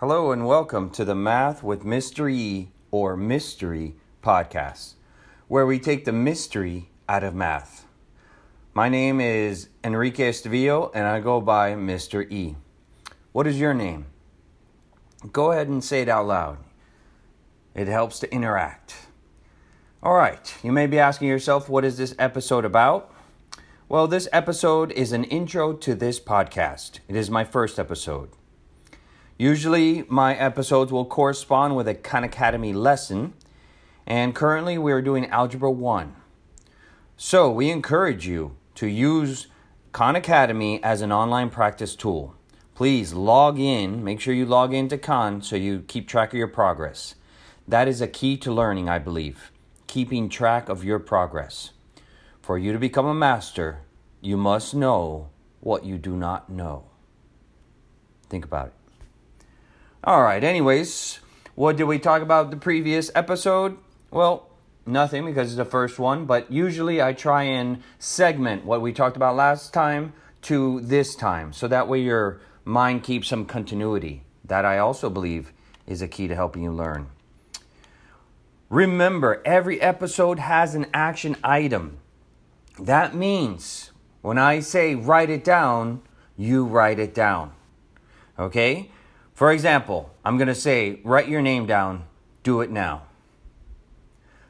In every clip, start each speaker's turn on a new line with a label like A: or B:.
A: Hello and welcome to the Math with. E or Mystery podcast, where we take the mystery out of math. My name is Enrique Estavillo and I go by Mr. E. What is your name? Go ahead and say it out loud. It helps to interact. All right, you may be asking yourself, what is this episode about? Well, this episode is an intro to this podcast. It is my first episode. Usually, my episodes will correspond with a Khan Academy lesson, and currently we are doing Algebra 1. So, we encourage you to use Khan Academy as an online practice tool. Please log in, make sure you log into Khan so you keep track of your progress. That is a key to learning, I believe, keeping track of your progress. For you to become a master, you must know what you do not know. Think about it. All right, anyways, what did we talk about the previous episode? Well, nothing because it's the first one, but usually I try and segment what we talked about last time to this time so that way your mind keeps some continuity. That I also believe is a key to helping you learn. Remember, every episode has an action item. That means when I say write it down, you write it down. Okay? For example, I'm going to say, write your name down, do it now.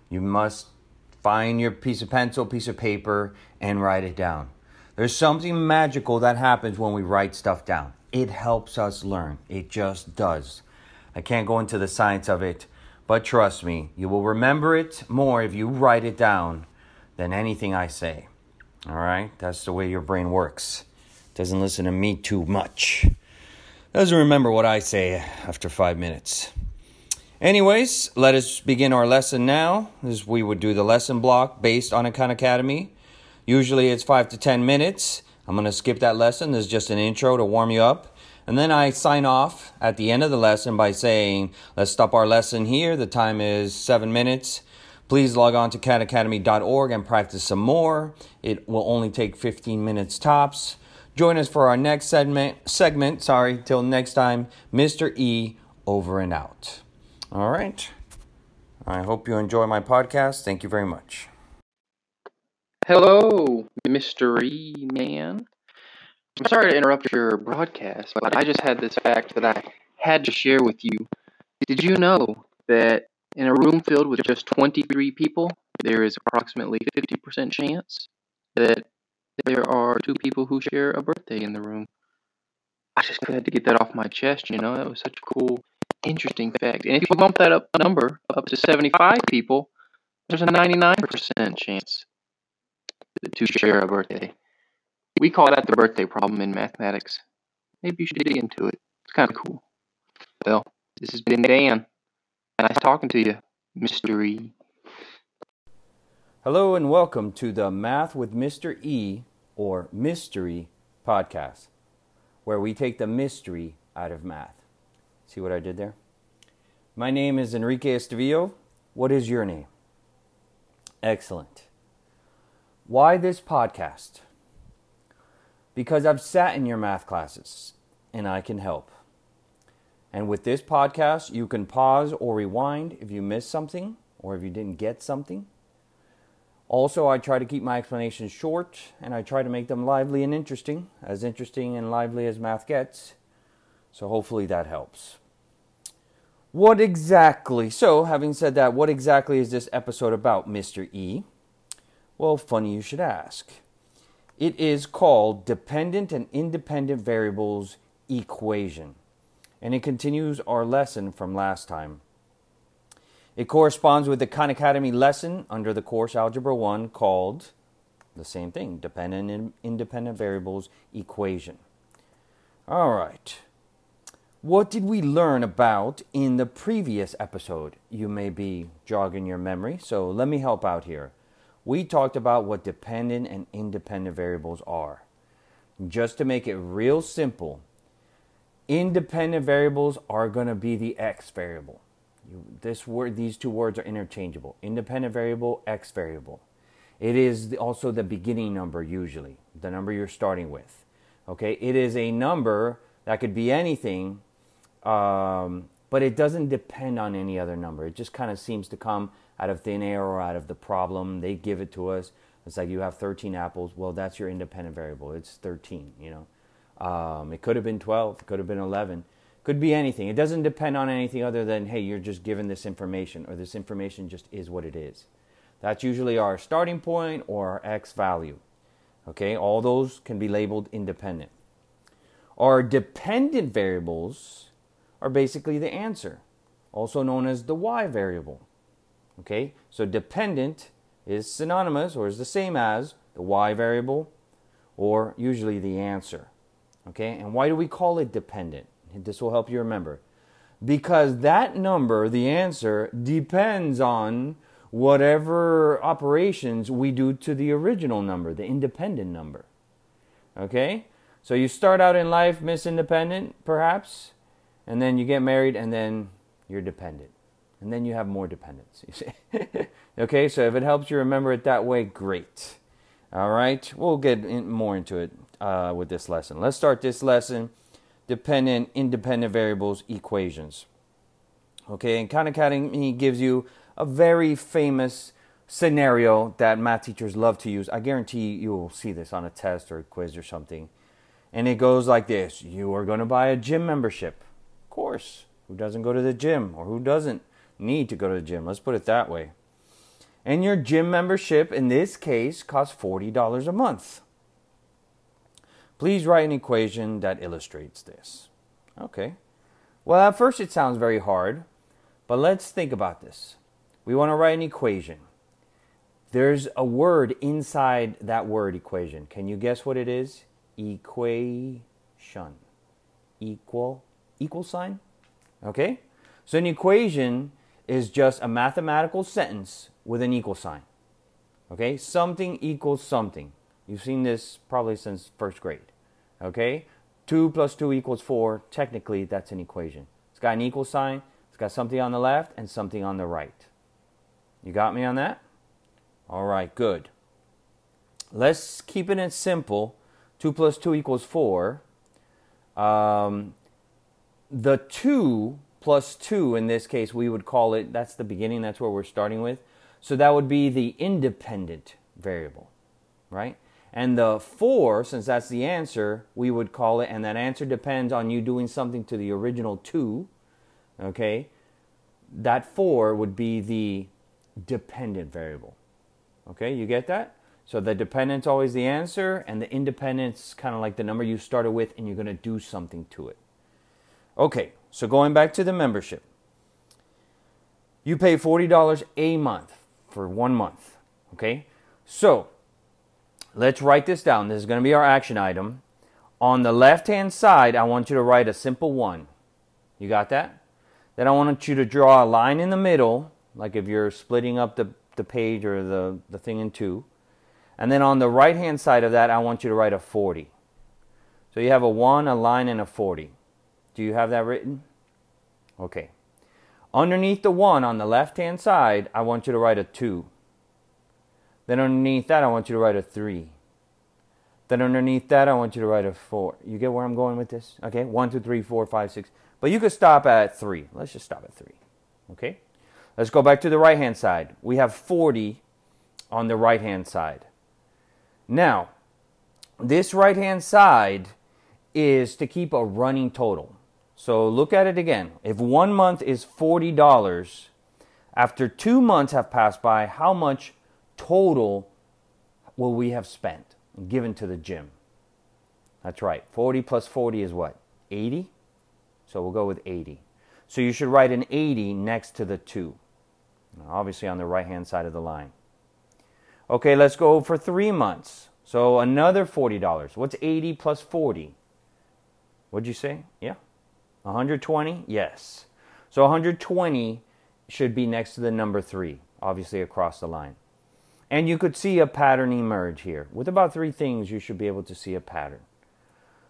A: You must find your piece of pencil, piece of paper, and write it down. There's something magical that happens when we write stuff down. It helps us learn. It just does. I can't go into the science of it, but trust me, you will remember it more if you write it down than anything I say. All right? That's the way your brain works. Doesn't listen to me too much doesn't remember what I say after five minutes. Anyways, let us begin our lesson now, as we would do the lesson block based on a Khan Academy. Usually it's five to ten minutes. I'm going to skip that lesson. This is just an intro to warm you up. And then I sign off at the end of the lesson by saying, let's stop our lesson here. The time is seven minutes. Please log on to khanacademy.org and practice some more. It will only take 15 minutes tops. Join us for our next segment. Segment, sorry. Till next time, Mr. E over and out. All right. I hope you enjoy my podcast. Thank you very much.
B: Hello, mystery man. I'm sorry to interrupt your broadcast, but I just had this fact that I had to share with you. Did you know that in a room filled with just 23 people, there is approximately 50% chance that there are two people who share a birthday in the room. I just had to get that off my chest, you know. That was such a cool, interesting fact. And if you bump that up a number up to 75 people, there's a 99% chance to share a birthday. We call that the birthday problem in mathematics. Maybe you should dig into it. It's kind of cool. Well, this has been Dan. Nice talking to you, Mystery.
A: Hello and welcome to the Math with Mr. E or Mystery podcast, where we take the mystery out of math. See what I did there? My name is Enrique Estavillo. What is your name? Excellent. Why this podcast? Because I've sat in your math classes and I can help. And with this podcast, you can pause or rewind if you missed something or if you didn't get something also, I try to keep my explanations short and I try to make them lively and interesting, as interesting and lively as math gets. So, hopefully, that helps. What exactly, so having said that, what exactly is this episode about, Mr. E? Well, funny you should ask. It is called Dependent and Independent Variables Equation, and it continues our lesson from last time. It corresponds with the Khan Academy lesson under the course Algebra 1 called the same thing, dependent and independent variables equation. All right. What did we learn about in the previous episode? You may be jogging your memory, so let me help out here. We talked about what dependent and independent variables are. Just to make it real simple, independent variables are going to be the x variable. You, this word, these two words are interchangeable. Independent variable, x variable. It is also the beginning number usually, the number you're starting with. Okay, it is a number that could be anything Um, but it doesn't depend on any other number. It just kind of seems to come out of thin air or out of the problem. They give it to us. It's like you have 13 apples. Well, that's your independent variable. It's 13, you know. Um, it could have been 12. It could have been 11. Could be anything. It doesn't depend on anything other than, hey, you're just given this information or this information just is what it is. That's usually our starting point or our X value. Okay, all those can be labeled independent. Our dependent variables are basically the answer, also known as the Y variable. Okay, so dependent is synonymous or is the same as the Y variable or usually the answer. Okay, and why do we call it dependent? This will help you remember. Because that number, the answer, depends on whatever operations we do to the original number, the independent number. Okay? So you start out in life Miss Independent, perhaps, and then you get married, and then you're dependent. And then you have more dependence. You see? okay, so if it helps you remember it that way, great. All right, we'll get in more into it uh, with this lesson. Let's start this lesson dependent, independent variables equations. Okay, and Khan Academy gives you a very famous scenario that math teachers love to use. I guarantee you will see this on a test or a quiz or something. And it goes like this You are going to buy a gym membership. Of course. Who doesn't go to the gym or who doesn't need to go to the gym? Let's put it that way. And your gym membership in this case costs $40 a month. Please write an equation that illustrates this. Okay. Well, at first it sounds very hard, but let's think about this. We want to write an equation. There's a word inside that word equation. Can you guess what it is? Equation. Equal equal sign? Okay? So an equation is just a mathematical sentence with an equal sign. Okay? Something equals something. You've seen this probably since first grade. Okay? 2 plus 2 equals 4. Technically, that's an equation. It's got an equal sign, it's got something on the left and something on the right. You got me on that? All right, good. Let's keep it simple. 2 plus 2 equals 4. Um, the 2 plus 2, in this case, we would call it, that's the beginning, that's where we're starting with. So that would be the independent variable, right? And the 4, since that's the answer, we would call it, and that answer depends on you doing something to the original 2, okay? That 4 would be the dependent variable. Okay, you get that? So the dependent's always the answer, and the independent's kind of like the number you started with, and you're going to do something to it. Okay, so going back to the membership, you pay $40 a month for one month. Okay, so let's write this down. This is going to be our action item. On the left hand side, I want you to write a simple one. You got that? Then I want you to draw a line in the middle like if you're splitting up the, the page or the, the thing in two. And then on the right hand side of that, I want you to write a 40. So you have a 1, a line, and a 40. Do you have that written? Okay. Underneath the 1 on the left hand side, I want you to write a 2. Then underneath that, I want you to write a 3. Then underneath that, I want you to write a 4. You get where I'm going with this? Okay, 1, 2, 3, 4, 5, 6. But you could stop at 3. Let's just stop at 3. Okay? Let's go back to the right hand side. We have 40 on the right hand side. Now, this right hand side is to keep a running total. So look at it again. If one month is $40, after two months have passed by, how much total will we have spent and given to the gym? That's right. 40 plus 40 is what? 80? So we'll go with 80. So you should write an 80 next to the 2 obviously on the right hand side of the line. Okay, let's go for three months. So another $40. What's 80 plus 40? What'd you say? Yeah. 120? Yes. So 120 should be next to the number 3, obviously across the line. And you could see a pattern emerge here. With about three things, you should be able to see a pattern.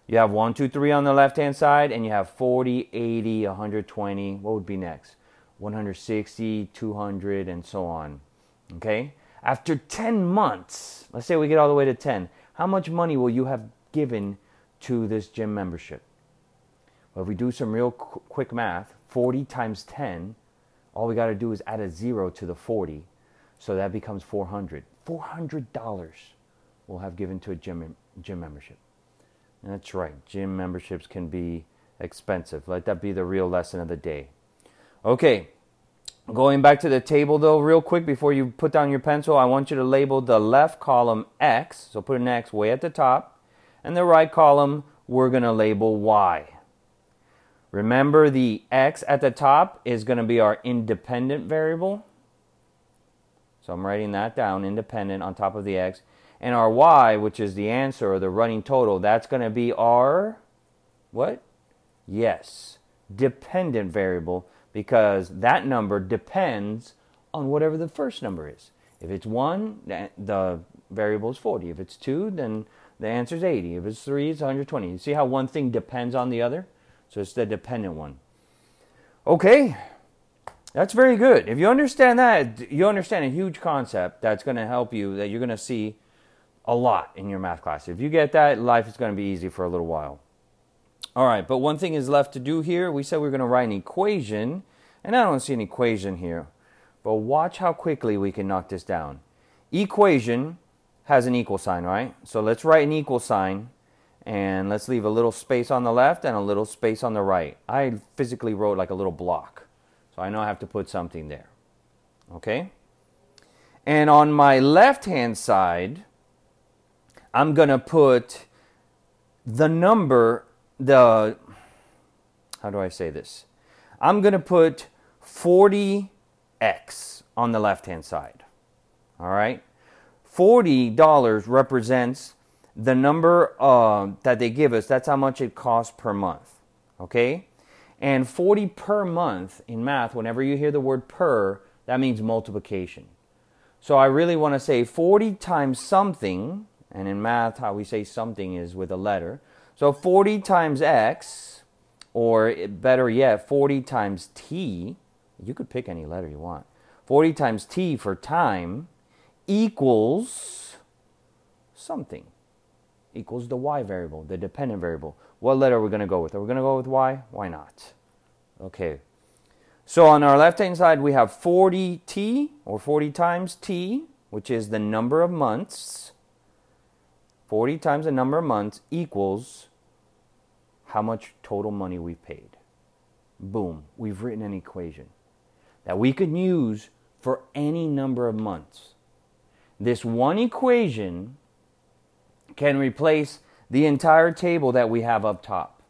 A: You have 1, 2, 3 on the left hand side, and you have 40, 80, 120. What would be next? 160, 200, and so on. Okay? After 10 months, let's say we get all the way to 10, how much money will you have given to this gym membership? Well, if we do some real qu- quick math, 40 times 10, all we got to do is add a zero to the 40. So that becomes 400. $400 we'll have given to a gym, gym membership. And that's right, gym memberships can be expensive. Let that be the real lesson of the day. Okay, going back to the table though, real quick before you put down your pencil, I want you to label the left column X. So put an X way at the top. And the right column, we're going to label Y. Remember the X at the top is going to be our independent variable. So I'm writing that down, independent on top of the X. And our Y, which is the answer or the running total, that's going to be our, what? Yes, dependent variable because that number depends on whatever the first number is. If it's 1, the variable is 40. If it's 2, then the answer is 80. If it's 3, it's 120. You see how one thing depends on the other? So it's the dependent one. Okay, that's very good. If you understand that, you understand a huge concept that's going to help you, that you're going to see a lot in your math class. If you get that, life is going to be easy for a little while. All right, but one thing is left to do here. We said we are going to write an equation, and I don't see an equation here. But watch how quickly we can knock this down. Equation has an equal sign, right? So let's write an equal sign, and let's leave a little space on the left and a little space on the right. I physically wrote like a little block, so I know I have to put something there. Okay? And on my left-hand side, I'm going to put the number, the, how do I say this? I'm going to put 40x on the left hand side. All right? $40 represents the number uh, that they give us. That's how much it costs per month. Okay? And 40 per month in math, whenever you hear the word per, that means multiplication. So I really want to say 40 times something and in math, how we say something is with a letter. So 40 times x, or better yet, 40 times t, you could pick any letter you want. 40 times t for time equals something. Equals the y variable, the dependent variable. What letter are we going to go with? Are we going to go with y? Why not? Okay. So on our left hand side, we have 40t, or 40 times t, which is the number of months 40 times the number of months equals how much total money we've paid. Boom, we've written an equation that we could use for any number of months. This one equation can replace the entire table that we have up top.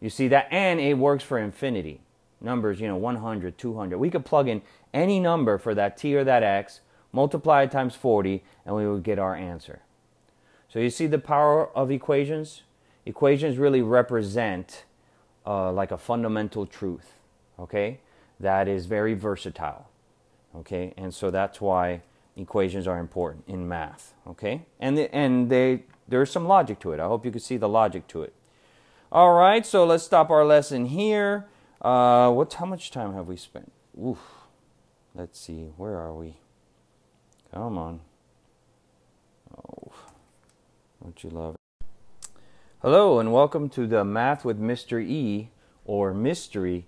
A: You see that? And it works for infinity. Numbers, you know, 100, 200. We could plug in any number for that t or that x, multiply it times 40, and we would get our answer. So you see the power of equations? Equations really represent uh, like a fundamental truth, okay? That is very versatile, okay? And so that's why equations are important in math, okay? And, the, and they, there's some logic to it. I hope you can see the logic to it. All right, so let's stop our lesson here. Uh, what, how much time have we spent? Oof. Let's see, where are we? Come on. Oh. Don't you love it? Hello, and welcome to the Math with Mr. E or Mystery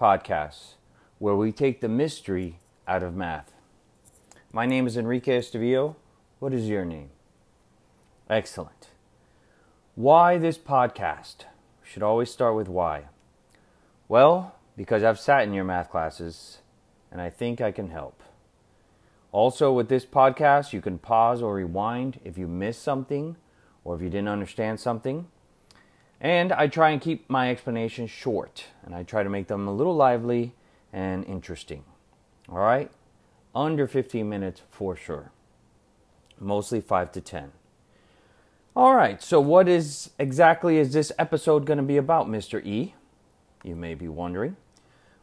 A: podcast, where we take the mystery out of math. My name is Enrique Estevillo. What is your name? Excellent. Why this podcast? Should always start with why. Well, because I've sat in your math classes and I think I can help. Also, with this podcast, you can pause or rewind if you miss something or if you didn't understand something. And I try and keep my explanations short, and I try to make them a little lively and interesting. All right? Under 15 minutes for sure. Mostly 5 to 10. All right, so what is exactly is this episode going to be about, Mr. E? You may be wondering.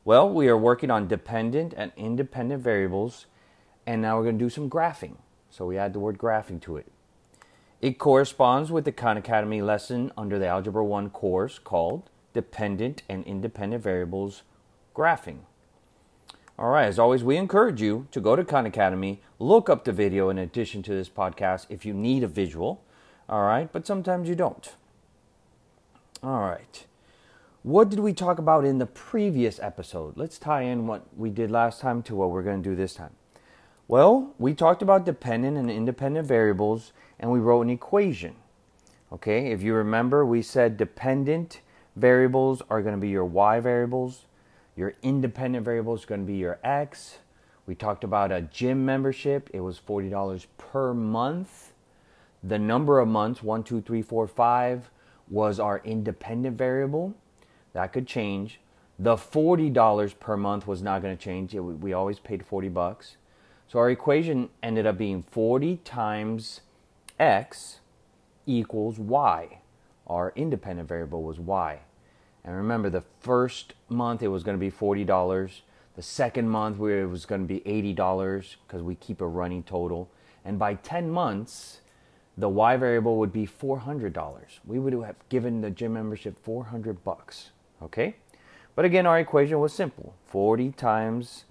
A: Well, we are working on dependent and independent variables, and now we're going to do some graphing. So we add the word graphing to it. It corresponds with the Khan Academy lesson under the Algebra 1 course called Dependent and Independent Variables Graphing. All right, as always, we encourage you to go to Khan Academy, look up the video in addition to this podcast if you need a visual. All right, but sometimes you don't. All right. what did we talk about in the previous episode? Let's tie in what we did last time to what we're going to do this time. Well, we talked about dependent and independent variables and we wrote an equation. Okay, if you remember, we said dependent variables are going to be your y variables, your independent variable is going to be your x. We talked about a gym membership, it was $40 per month. The number of months, one, two, three, four, five, was our independent variable. That could change. The $40 per month was not going to change. It, we always paid 40 bucks. So our equation ended up being 40 times x equals y. Our independent variable was y. And remember, the first month it was going to be $40. The second month it was going to be $80 because we keep a running total. And by 10 months, the y variable would be $400. We would have given the gym membership 400 bucks. Okay? But again, our equation was simple 40 times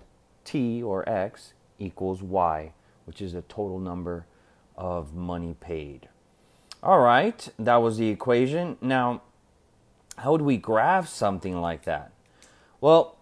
A: t or x equals y, which is the total number of money paid. All right, that was the equation. Now, how would we graph something like that? Well,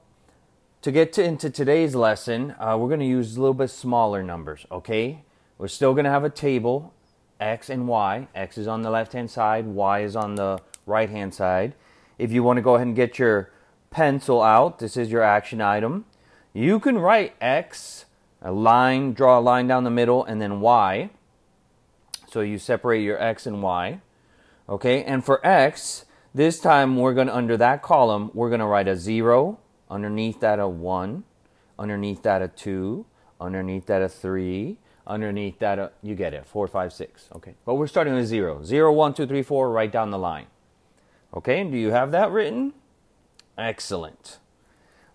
A: to get to, into today's lesson, uh, we're going to use a little bit smaller numbers, okay? We're still going to have a table, x and y. x is on the left hand side, y is on the right hand side. If you want to go ahead and get your pencil out, this is your action item. You can write x, a line, draw a line down the middle, and then y. So you separate your x and y. Okay, and for x, this time we're going to, under that column, we're going to write a 0, underneath that a 1, underneath that a 2, underneath that a 3, underneath that a, you get it, 4, 5, 6. Okay, but we're starting with 0. 0, 1, 2, 3, 4, right down the line. Okay, do you have that written? Excellent.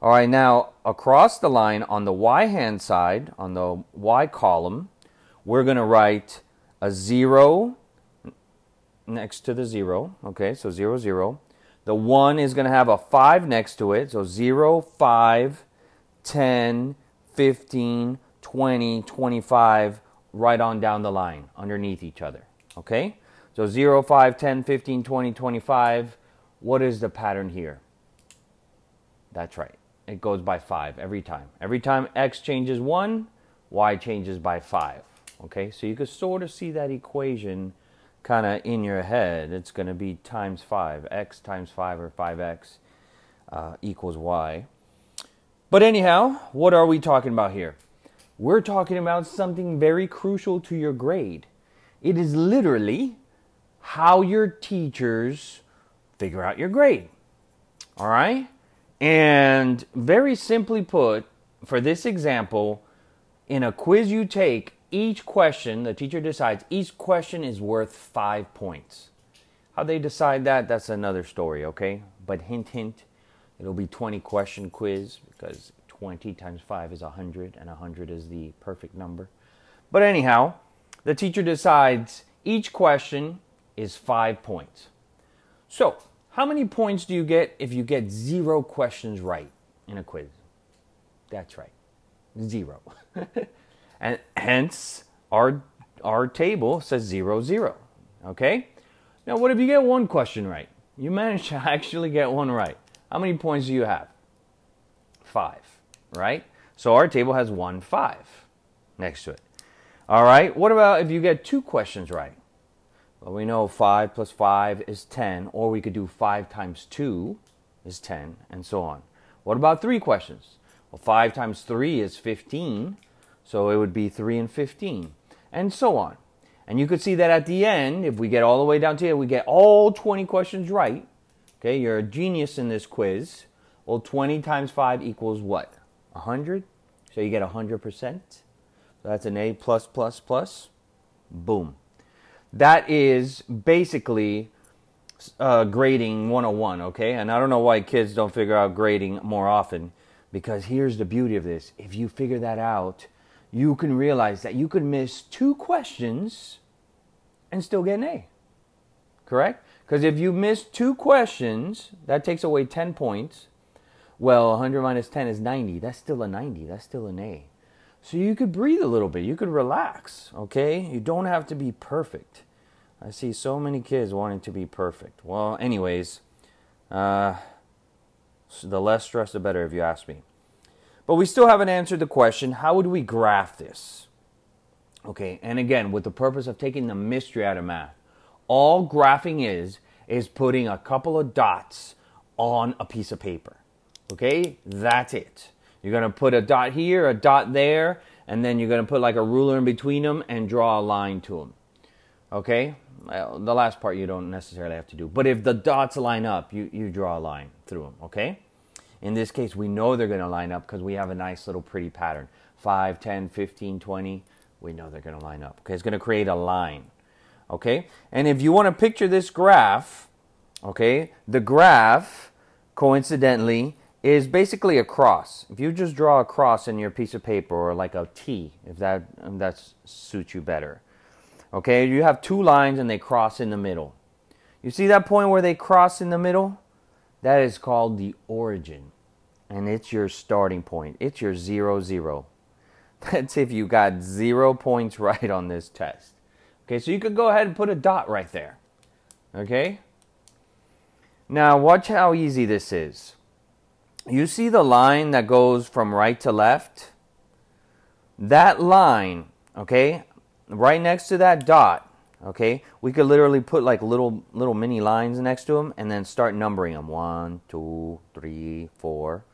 A: All right, now across the line on the y hand side, on the y column, we're going to write a 0 next to the 0. Okay, so 0, 0. The 1 is going to have a 5 next to it. So 0, 5, 10, 15, 20, 25, right on down the line underneath each other. Okay? So 0, 5, 10, 15, 20, 25. What is the pattern here? That's right. It goes by 5 every time. Every time x changes 1, y changes by 5. Okay, so you can sort of see that equation kind of in your head. It's going to be times 5. x times 5 or 5x uh, equals y. But anyhow, what are we talking about here? We're talking about something very crucial to your grade. It is literally how your teachers figure out your grade. All right? And very simply put, for this example, in a quiz you take, each question, the teacher decides, each question is worth five points. How they decide that, that's another story, okay? But hint, hint, it'll be 20 question quiz because 20 times 5 is 100 and 100 is the perfect number. But anyhow, the teacher decides each question is five points. So, how many points do you get if you get zero questions right in a quiz? That's right, zero. and hence our our table says zero zero. Okay. Now, what if you get one question right? You manage to actually get one right. How many points do you have? Five, right? So our table has one five next to it. All right. What about if you get two questions right? Well, we know 5 plus 5 is 10, or we could do 5 times 2 is 10, and so on. What about three questions? Well, 5 times 3 is 15, so it would be 3 and 15, and so on. And you could see that at the end, if we get all the way down to it, we get all 20 questions right. Okay, you're a genius in this quiz. Well, 20 times 5 equals what? 100? So you get 100%. So that's an A plus plus plus. Boom. That is basically uh, grading 101, okay? And I don't know why kids don't figure out grading more often because here's the beauty of this. If you figure that out, you can realize that you could miss two questions and still get an A. Correct? Because if you miss two questions, that takes away 10 points. Well, 100 minus 10 is 90. That's still a 90. That's still an A. So you could breathe a little bit. You could relax, okay? You don't have to be perfect. I see so many kids wanting to be perfect. Well, anyways, uh, the less stress, the better, if you ask me. But we still haven't answered the question how would we graph this? Okay, and again, with the purpose of taking the mystery out of math, all graphing is, is putting a couple of dots on a piece of paper. Okay, that's it. You're to put a dot here, a dot there, and then you're to put like a ruler in between them and draw a line to them. Okay, well, the last part you don't necessarily have to do. But if the dots line up, you, you draw a line through them. Okay, in this case, we know they're going to line up because we have a nice little pretty pattern 5, 10, 15, 20. We know they're going to line up. Okay, it's going to create a line. Okay, and if you want to picture this graph, okay, the graph coincidentally is basically a cross. If you just draw a cross in your piece of paper or like a T, if that if that suits you better. Okay, you have two lines and they cross in the middle. You see that point where they cross in the middle? That is called the origin. And it's your starting point. It's your zero zero. That's if you got zero points right on this test. Okay, so you could go ahead and put a dot right there. Okay? Now, watch how easy this is you see the line that goes from right to left? That line, okay, right next to that dot, okay, we could literally put like little little mini lines next to them and then start numbering them. One, two, three, four,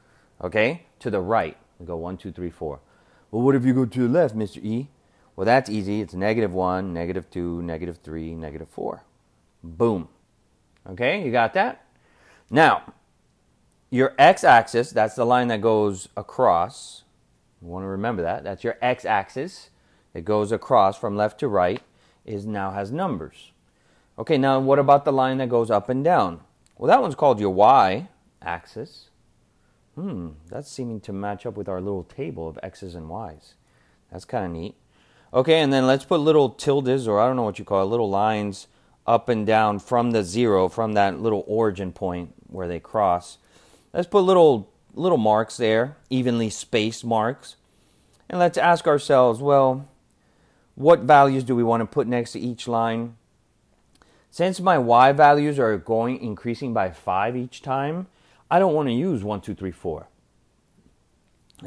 A: okay, to the right. We go one, two, three, four. Well, what if you go to the left, Mr. E? Well, that's easy. It's negative one, negative two, negative three, negative four. Boom. Okay, you got that? Now, your x-axis, that's the line that goes across. You want to remember that. That's your x-axis. It goes across from left to right. Is now has numbers. Okay, now what about the line that goes up and down? Well, that one's called your y-axis. Hmm, that's seeming to match up with our little table of x's and y's. That's kind of neat. Okay, and then let's put little tildes, or I don't know what you call it, little lines up and down from the zero, from that little origin point where they cross. Let's put little little marks there, evenly spaced marks. And let's ask ourselves, well, what values do we want to put next to each line? Since my y values are going increasing by 5 each time, I don't want to use 1, 2, 3, 4.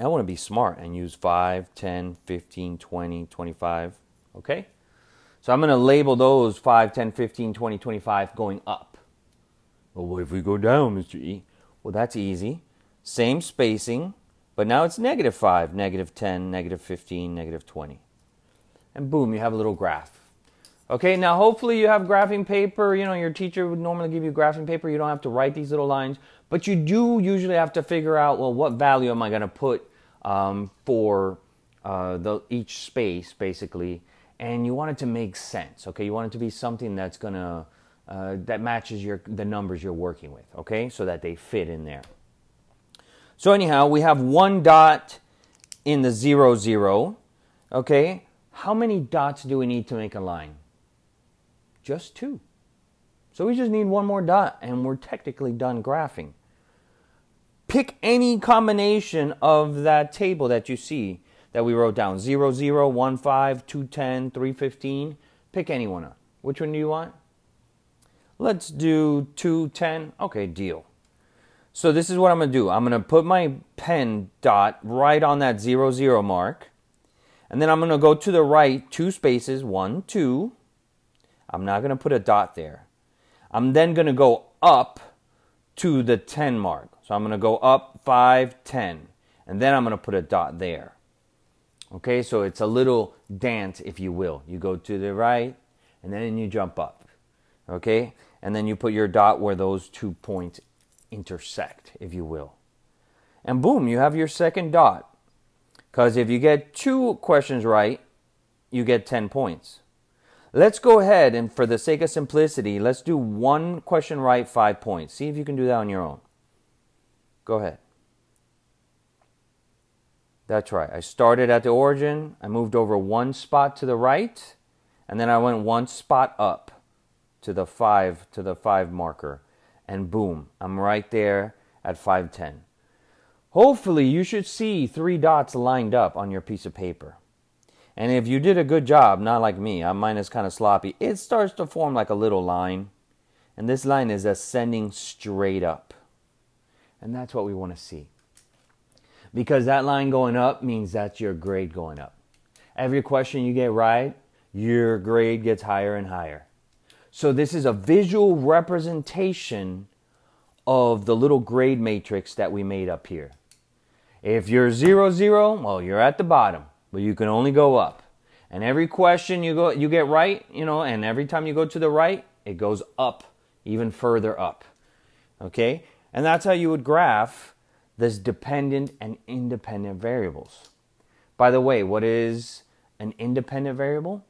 A: I want to be smart and use 5, 10, 15, 20, 25. Okay? So I'm going to label those 5, 10, 15, 20, 25 going up. Well, what if we go down, Mr. E? Well, that's easy. Same spacing, but now it's negative 5, negative 10, negative 15, negative 20. And boom, you have a little graph. Okay, now hopefully you have graphing paper. You know, your teacher would normally give you graphing paper. You don't have to write these little lines, but you do usually have to figure out, well, what value am I going to put um, for uh, the, each space, basically. And you want it to make sense, okay? You want it to be something that's going to uh, that matches your the numbers you're working with, okay? So that they fit in there. So anyhow, we have one dot in the zero zero, okay? How many dots do we need to make a line? Just two. So we just need one more dot and we're technically done graphing. Pick any combination of that table that you see that we wrote down 0, 0, 1, 5, 2, 10, 3, 15. Pick any one. Which one do you want? Let's do 210. Okay, deal. So this is what I'm going to do. I'm going to put my pen dot right on that 0, 0 mark. And then I'm going to go to the right two spaces, one, two. I'm not going to put a dot there. I'm then going to go up to the 10 mark. So I'm going to go up 5, 10. And then I'm going to put a dot there. Okay, so it's a little dance, if you will. You go to the right, and then you jump up. Okay, and then you put your dot where those two points intersect, if you will. And boom, you have your second dot. Because if you get two questions right, you get 10 points. Let's go ahead and, for the sake of simplicity, let's do one question right, five points. See if you can do that on your own. Go ahead. That's right. I started at the origin, I moved over one spot to the right, and then I went one spot up to the five to the five marker, and boom, I'm right there at 510. Hopefully, you should see three dots lined up on your piece of paper. And if you did a good job, not like me, uh, mine is kind of sloppy, it starts to form like a little line. And this line is ascending straight up. And that's what we want to see. Because that line going up means that's your grade going up. Every question you get right, your grade gets higher and higher. So this is a visual representation of the little grade matrix that we made up here. If you're zero zero, well, you're at the bottom, but you can only go up. And every question you go you get right, you know, and every time you go to the right, it goes up, even further up. Okay? And that's how you would graph this dependent and independent variables. By the way, what is an independent variable?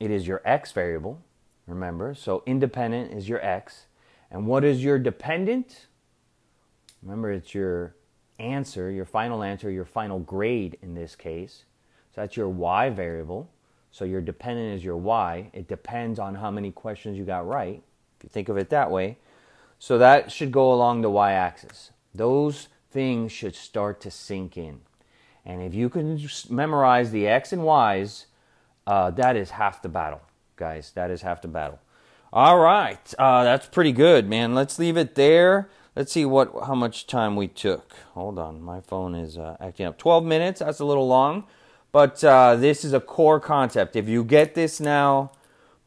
A: It is your x variable, remember. So independent is your x. And what is your dependent? Remember, it's your answer, your final answer, your final grade in this case. So that's your y variable. So your dependent is your y. It depends on how many questions you got right, if you think of it that way. So that should go along the y axis. Those things should start to sink in. And if you can memorize the x and y's, uh, that is half the battle, guys. That is half the battle. All right, uh, that's pretty good, man. Let's leave it there. Let's see what how much time we took. Hold on, my phone is uh, acting up. Twelve minutes. That's a little long, but uh, this is a core concept. If you get this now,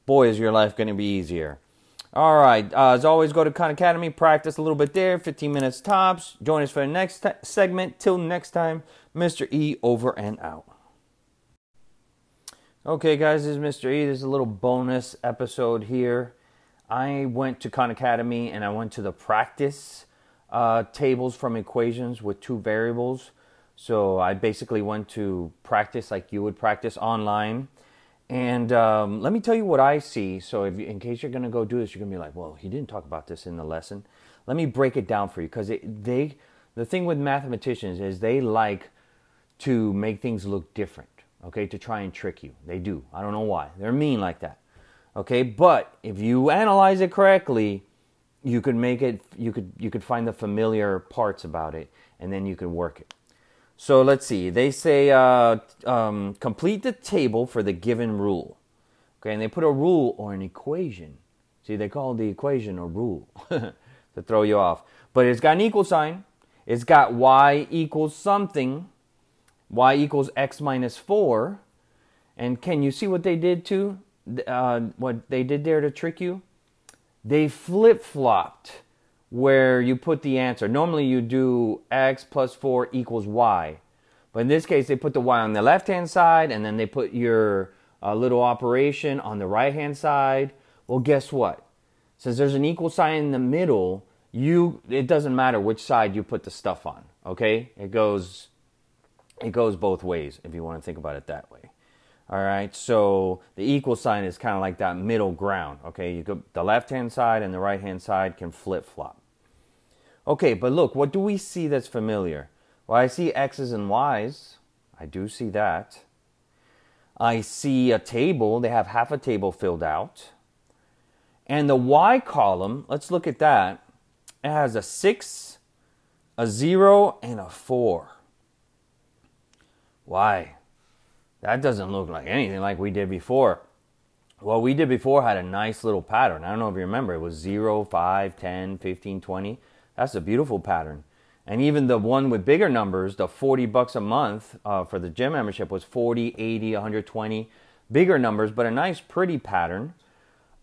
A: boy, is your life going to be easier. All right. Uh, as always, go to Khan Academy, practice a little bit there, 15 minutes tops. Join us for the next t- segment. Till next time, Mr. E over and out. Okay, guys, this is Mr. E. This is a little bonus episode here. I went to Khan Academy and I went to the practice uh, tables from equations with two variables. So I basically went to practice like you would practice online. And um, let me tell you what I see. So if, in case you're going to go do this, you're going to be like, well, he didn't talk about this in the lesson. Let me break it down for you because they, the thing with mathematicians is they like to make things look different okay, to try and trick you. They do. I don't know why. They're mean like that. Okay, but if you analyze it correctly, you could make it you could you could find the familiar parts about it and then you can work it. So let's see. They say uh, um, complete the table for the given rule. Okay, and they put a rule or an equation. See, they call the equation a rule to throw you off. But it's got an equal sign. It's got y equals something y equals x minus 4. And can you see what they did too? Uh, what they did there to trick you? They flip flopped where you put the answer. Normally you do x plus 4 equals y. But in this case, they put the y on the left hand side and then they put your uh, little operation on the right hand side. Well, guess what? Since there's an equal sign in the middle, you it doesn't matter which side you put the stuff on. Okay? It goes it goes both ways if you want to think about it that way. All right, so the equal sign is kind of like that middle ground. Okay, you go the left hand side and the right hand side can flip flop. Okay, but look, what do we see that's familiar? Well, I see x's and y's. I do see that. I see a table. They have half a table filled out. And the y column, let's look at that. It has a 6, a 0, and a 4. Why? That doesn't look like anything like we did before. What we did before had a nice little pattern. I don't know if you remember. It was 0, 5, 10, 15, 20. That's a beautiful pattern. And even the one with bigger numbers, the 40 bucks a month uh, for the gym membership was 40, 80, 120. Bigger numbers, but a nice, pretty pattern.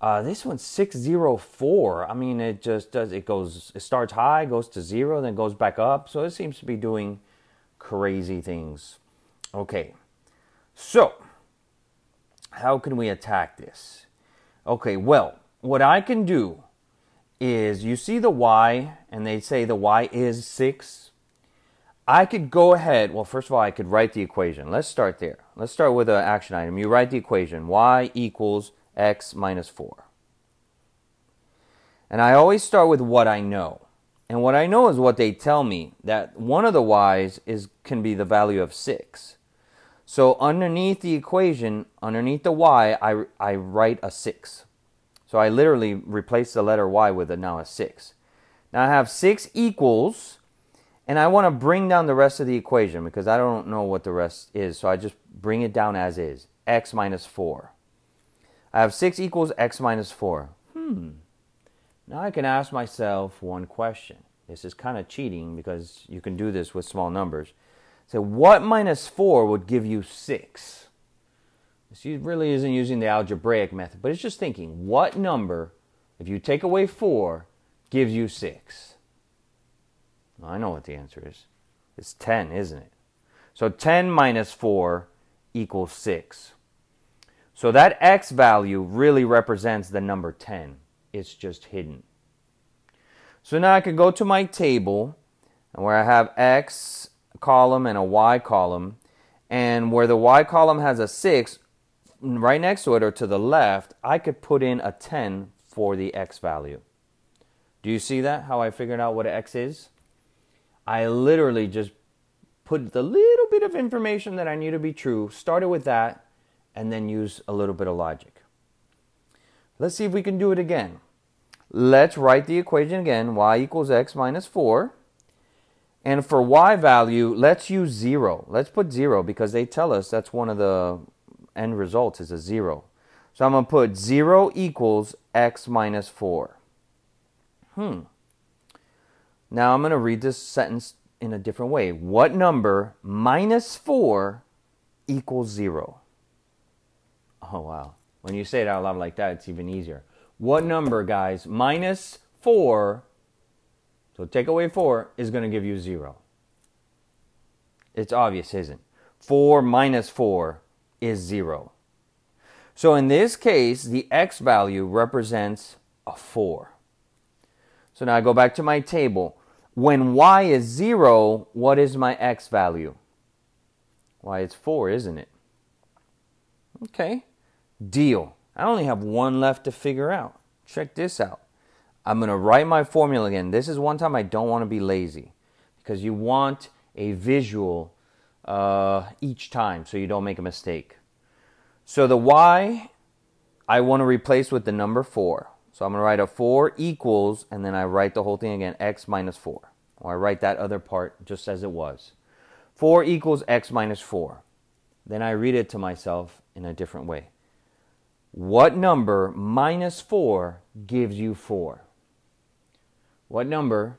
A: Uh, this one's 604. I mean, it just does, it goes, it starts high, goes to zero, then goes back up. So it seems to be doing crazy things. Okay, so how can we attack this? Okay, well, what I can do is you see the y, and they say the y is 6. I could go ahead, well, first of all, I could write the equation. Let's start there. Let's start with an action item. You write the equation y equals x minus 4. And I always start with what I know. And what I know is what they tell me that one of the y's is can be the value of 6. So underneath the equation, underneath the y, I, I write a 6. So I literally replace the letter y with a now a 6. Now I have 6 equals, and I want to bring down the rest of the equation because I don't know what the rest is. So I just bring it down as is, x minus 4. I have 6 equals x minus 4. Hmm. Now I can ask myself one question. this is kind of cheating because you can do this with small numbers. So what minus 4 would give you 6? This really isn't using the algebraic method, but it's just thinking what number, if you take away 4, gives you 6? Well, I know what the answer is. It's 10, isn't it? So 10 minus 4 equals 6. So that x value really represents the number 10. It's just hidden. So now I could go to my table where I have x column and a y column. And where the y column has a 6, right next to it or to the left, I could put in a 10 for the x value. Do you see that? How I figured out what x is? I literally just put the little bit of information that I knew to be true, started with that, and then use a little bit of logic. Let's see if we can do it again. Let's write the equation again, y equals x minus 4. And for y value, let's use 0. Let's put 0 because they tell us that's one of the end results is a 0. So I'm going to put 0 equals x minus 4. Hmm. Now I'm going to read this sentence in a different way. What number minus 4 equals 0? Oh, wow. When you say it out loud like that, it's even easier. What number, guys, minus 4, so take away 4, is going to give you 0? It's obvious, isn't it? 4 minus 4 is 0. So in this case, the x value represents a 4. So now I go back to my table. When y is 0, what is my x value? Why, it's 4, isn't it? Okay, deal. I only have one left to figure out. Check this out. I'm going to write my formula again. This is one time I don't want to be lazy because you want a visual uh, each time so you don't make a mistake. So the y I want to replace with the number 4. So I'm going to write a 4 equals, and then I write the whole thing again, x minus 4. Or I write that other part just as it was. 4 equals x minus 4. Then I read it to myself in a different way. What number minus 4 gives you 4? What number,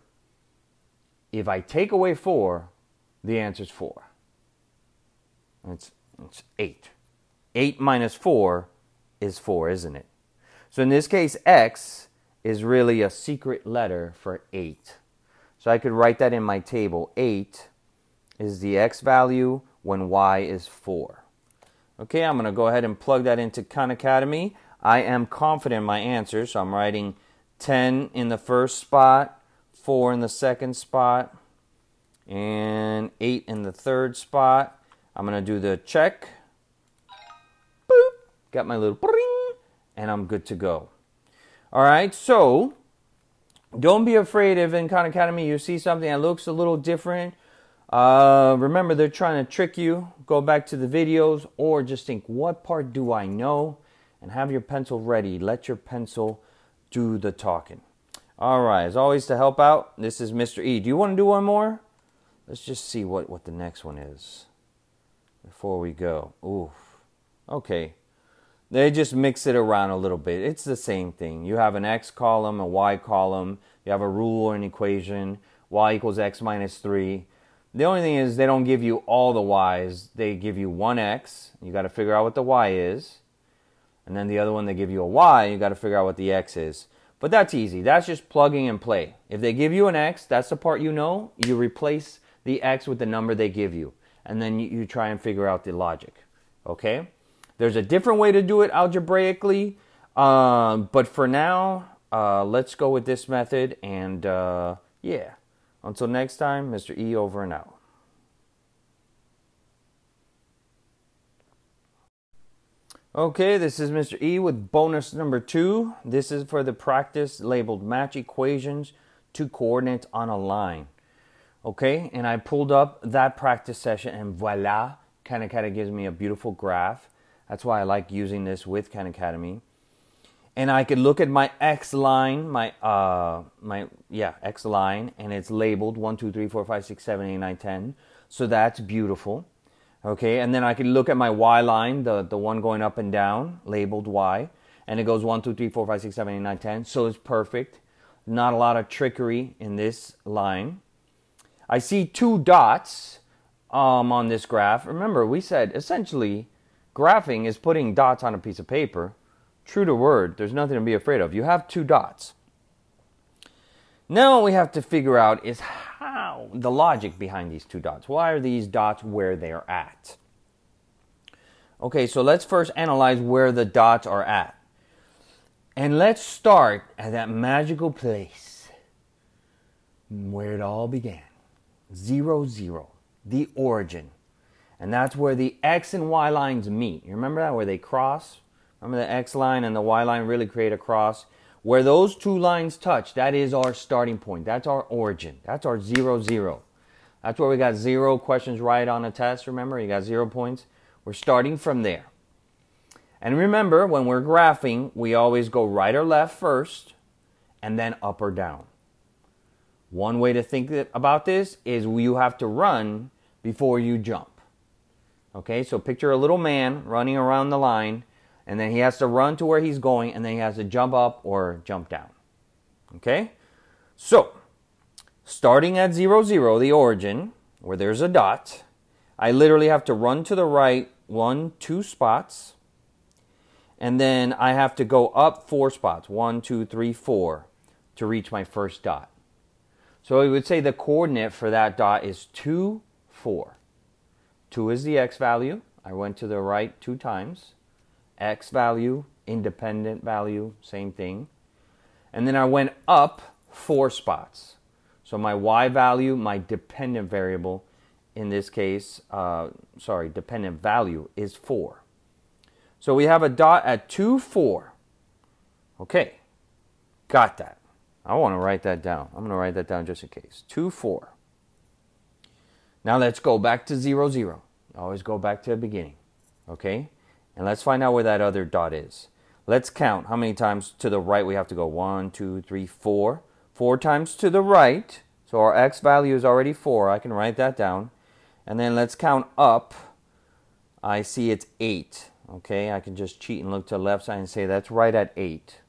A: if I take away 4, the answer is 4. It's, it's 8. 8 minus 4 is 4, isn't it? So in this case, x is really a secret letter for 8. So I could write that in my table. 8 is the x value when y is 4. Okay, I'm going to go ahead and plug that into Khan Academy. I am confident in my answer, so I'm writing 10 in the first spot, 4 in the second spot, and 8 in the third spot. I'm going to do the check. Boop. Got my little and I'm good to go. All right, so don't be afraid if in Khan Academy you see something that looks a little different. Uh, remember, they're trying to trick you. Go back to the videos or just think, what part do I know? And have your pencil ready. Let your pencil do the talking. All right, as always, to help out, this is Mr. E. Do you want to do one more? Let's just see what, what the next one is before we go. Oof. Okay. They just mix it around a little bit. It's the same thing. You have an x column, a y column, you have a rule or an equation, y equals x minus 3. The only thing is they don't give you all the y's. They give you one x. You got to figure out what the y is. And then the other one, they give you a y. You got to figure out what the x is. But that's easy. That's just plugging and play. If they give you an x, that's the part you know. You replace the x with the number they give you. And then you, you try and figure out the logic. Okay? There's a different way to do it algebraically, um, but for now, uh, let's go with this method. And uh, yeah, until next time, Mr. E over and out. Okay, this is Mr. E with bonus number two. This is for the practice labeled match equations to coordinates on a line. Okay, and I pulled up that practice session and voila, kind of gives me a beautiful graph. That's why I like using this with Khan Academy. And I could look at my X line, my uh my yeah, X line, and it's labeled 1, 2, 3, 4, 5, 6, 7, 8, 9, 10. So that's beautiful. Okay, and then I can look at my Y line, the, the one going up and down, labeled Y, and it goes 1, 2, 3, 4, 5, 6, 7, 8, 9, 10. So it's perfect. Not a lot of trickery in this line. I see two dots um, on this graph. Remember, we said essentially graphing is putting dots on a piece of paper. True to word, there's nothing to be afraid of. You have two dots. Now what we have to figure out is how the logic behind these two dots. Why are these dots where they are at? Okay, so let's first analyze where the dots are at. And let's start at that magical place where it all began. Zero, zero, the origin. And that's where the X and Y lines meet. You remember that? Where they cross? Remember the X line and the Y line really create a cross? Where those two lines touch, that is our starting point. That's our origin. That's our zero, zero. That's where we got zero questions right on a test. Remember, you got zero points. We're starting from there. And remember, when we're graphing, we always go right or left first, and then up or down. One way to think about this is you have to run before you jump. Okay, so picture a little man running around the line, and then he has to run to where he's going, and then he has to jump up or jump down. Okay, so starting at 0, 0, the origin, where there's a dot, I literally have to run to the right one, two spots and then I have to go up four spots one, two, three, four to reach my first dot. So we would say the coordinate for that dot is 2, 4. 2 is the x value. I went to the right two times. X value, independent value, same thing. And then I went up four spots. So my y value, my dependent variable, in this case, uh, sorry, dependent value is 4. So we have a dot at 2, 4. Okay, got that. I want to write that down. I'm going to write that down just in case. 2, 4. Now let's go back to 0, 0. Always go back to the beginning. Okay? And let's find out where that other dot is. Let's count how many times to the right we have to go. One, two, three, four. Four times to the right. So our x value is already 4. I can write that down. And then let's count up. I see it's 8. Okay, I can just cheat and look to the left side and say that's right at 8.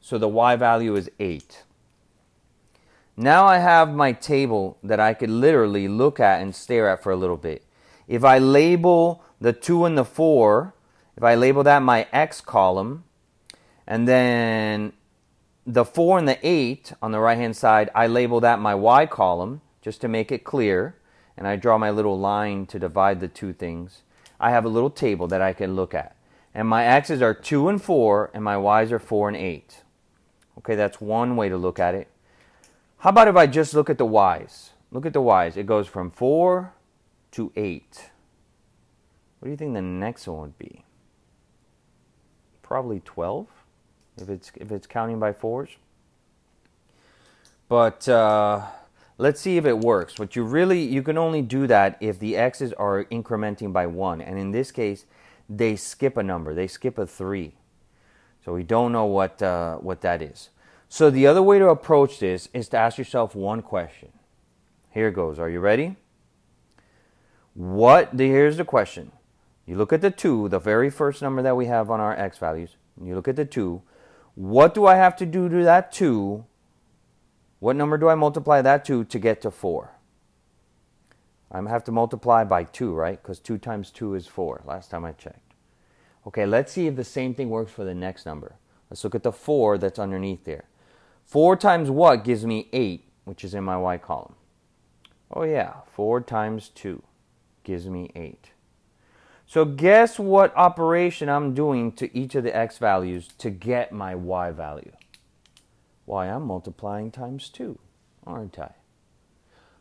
A: So the y value is 8. Now I have my table that I could literally look at and stare at for a little bit. If I label the 2 and the 4, if I label that my x column, and then the 4 and the 8 on the right hand side, I label that my y column just to make it clear. And I draw my little line to divide the two things. I have a little table that I can look at. And my x's are 2 and 4, and my y's are 4 and 8. Okay, that's one way to look at it. How about if I just look at the y's? Look at the y's. It goes from 4 to 8. What do you think the next one would be? Probably 12, if it's, if it's counting by fours. But... Uh, Let's see if it works. But you really, you can only do that if the x's are incrementing by one. And in this case, they skip a number. They skip a three. So we don't know what, uh, what that is. So the other way to approach this is to ask yourself one question. Here goes. Are you ready? What, The, here's the question. You look at the 2, the very first number that we have on our x values. You look at the 2. What do I have to do to that 2 what number do I multiply that to to get to 4? I have to multiply by 2, right? Because 2 times 2 is 4, last time I checked. Okay, let's see if the same thing works for the next number. Let's look at the 4 that's underneath there. 4 times what gives me 8, which is in my y column? Oh yeah, 4 times 2 gives me 8. So guess what operation I'm doing to each of the x values to get my y value? Why, I'm multiplying times 2, aren't I?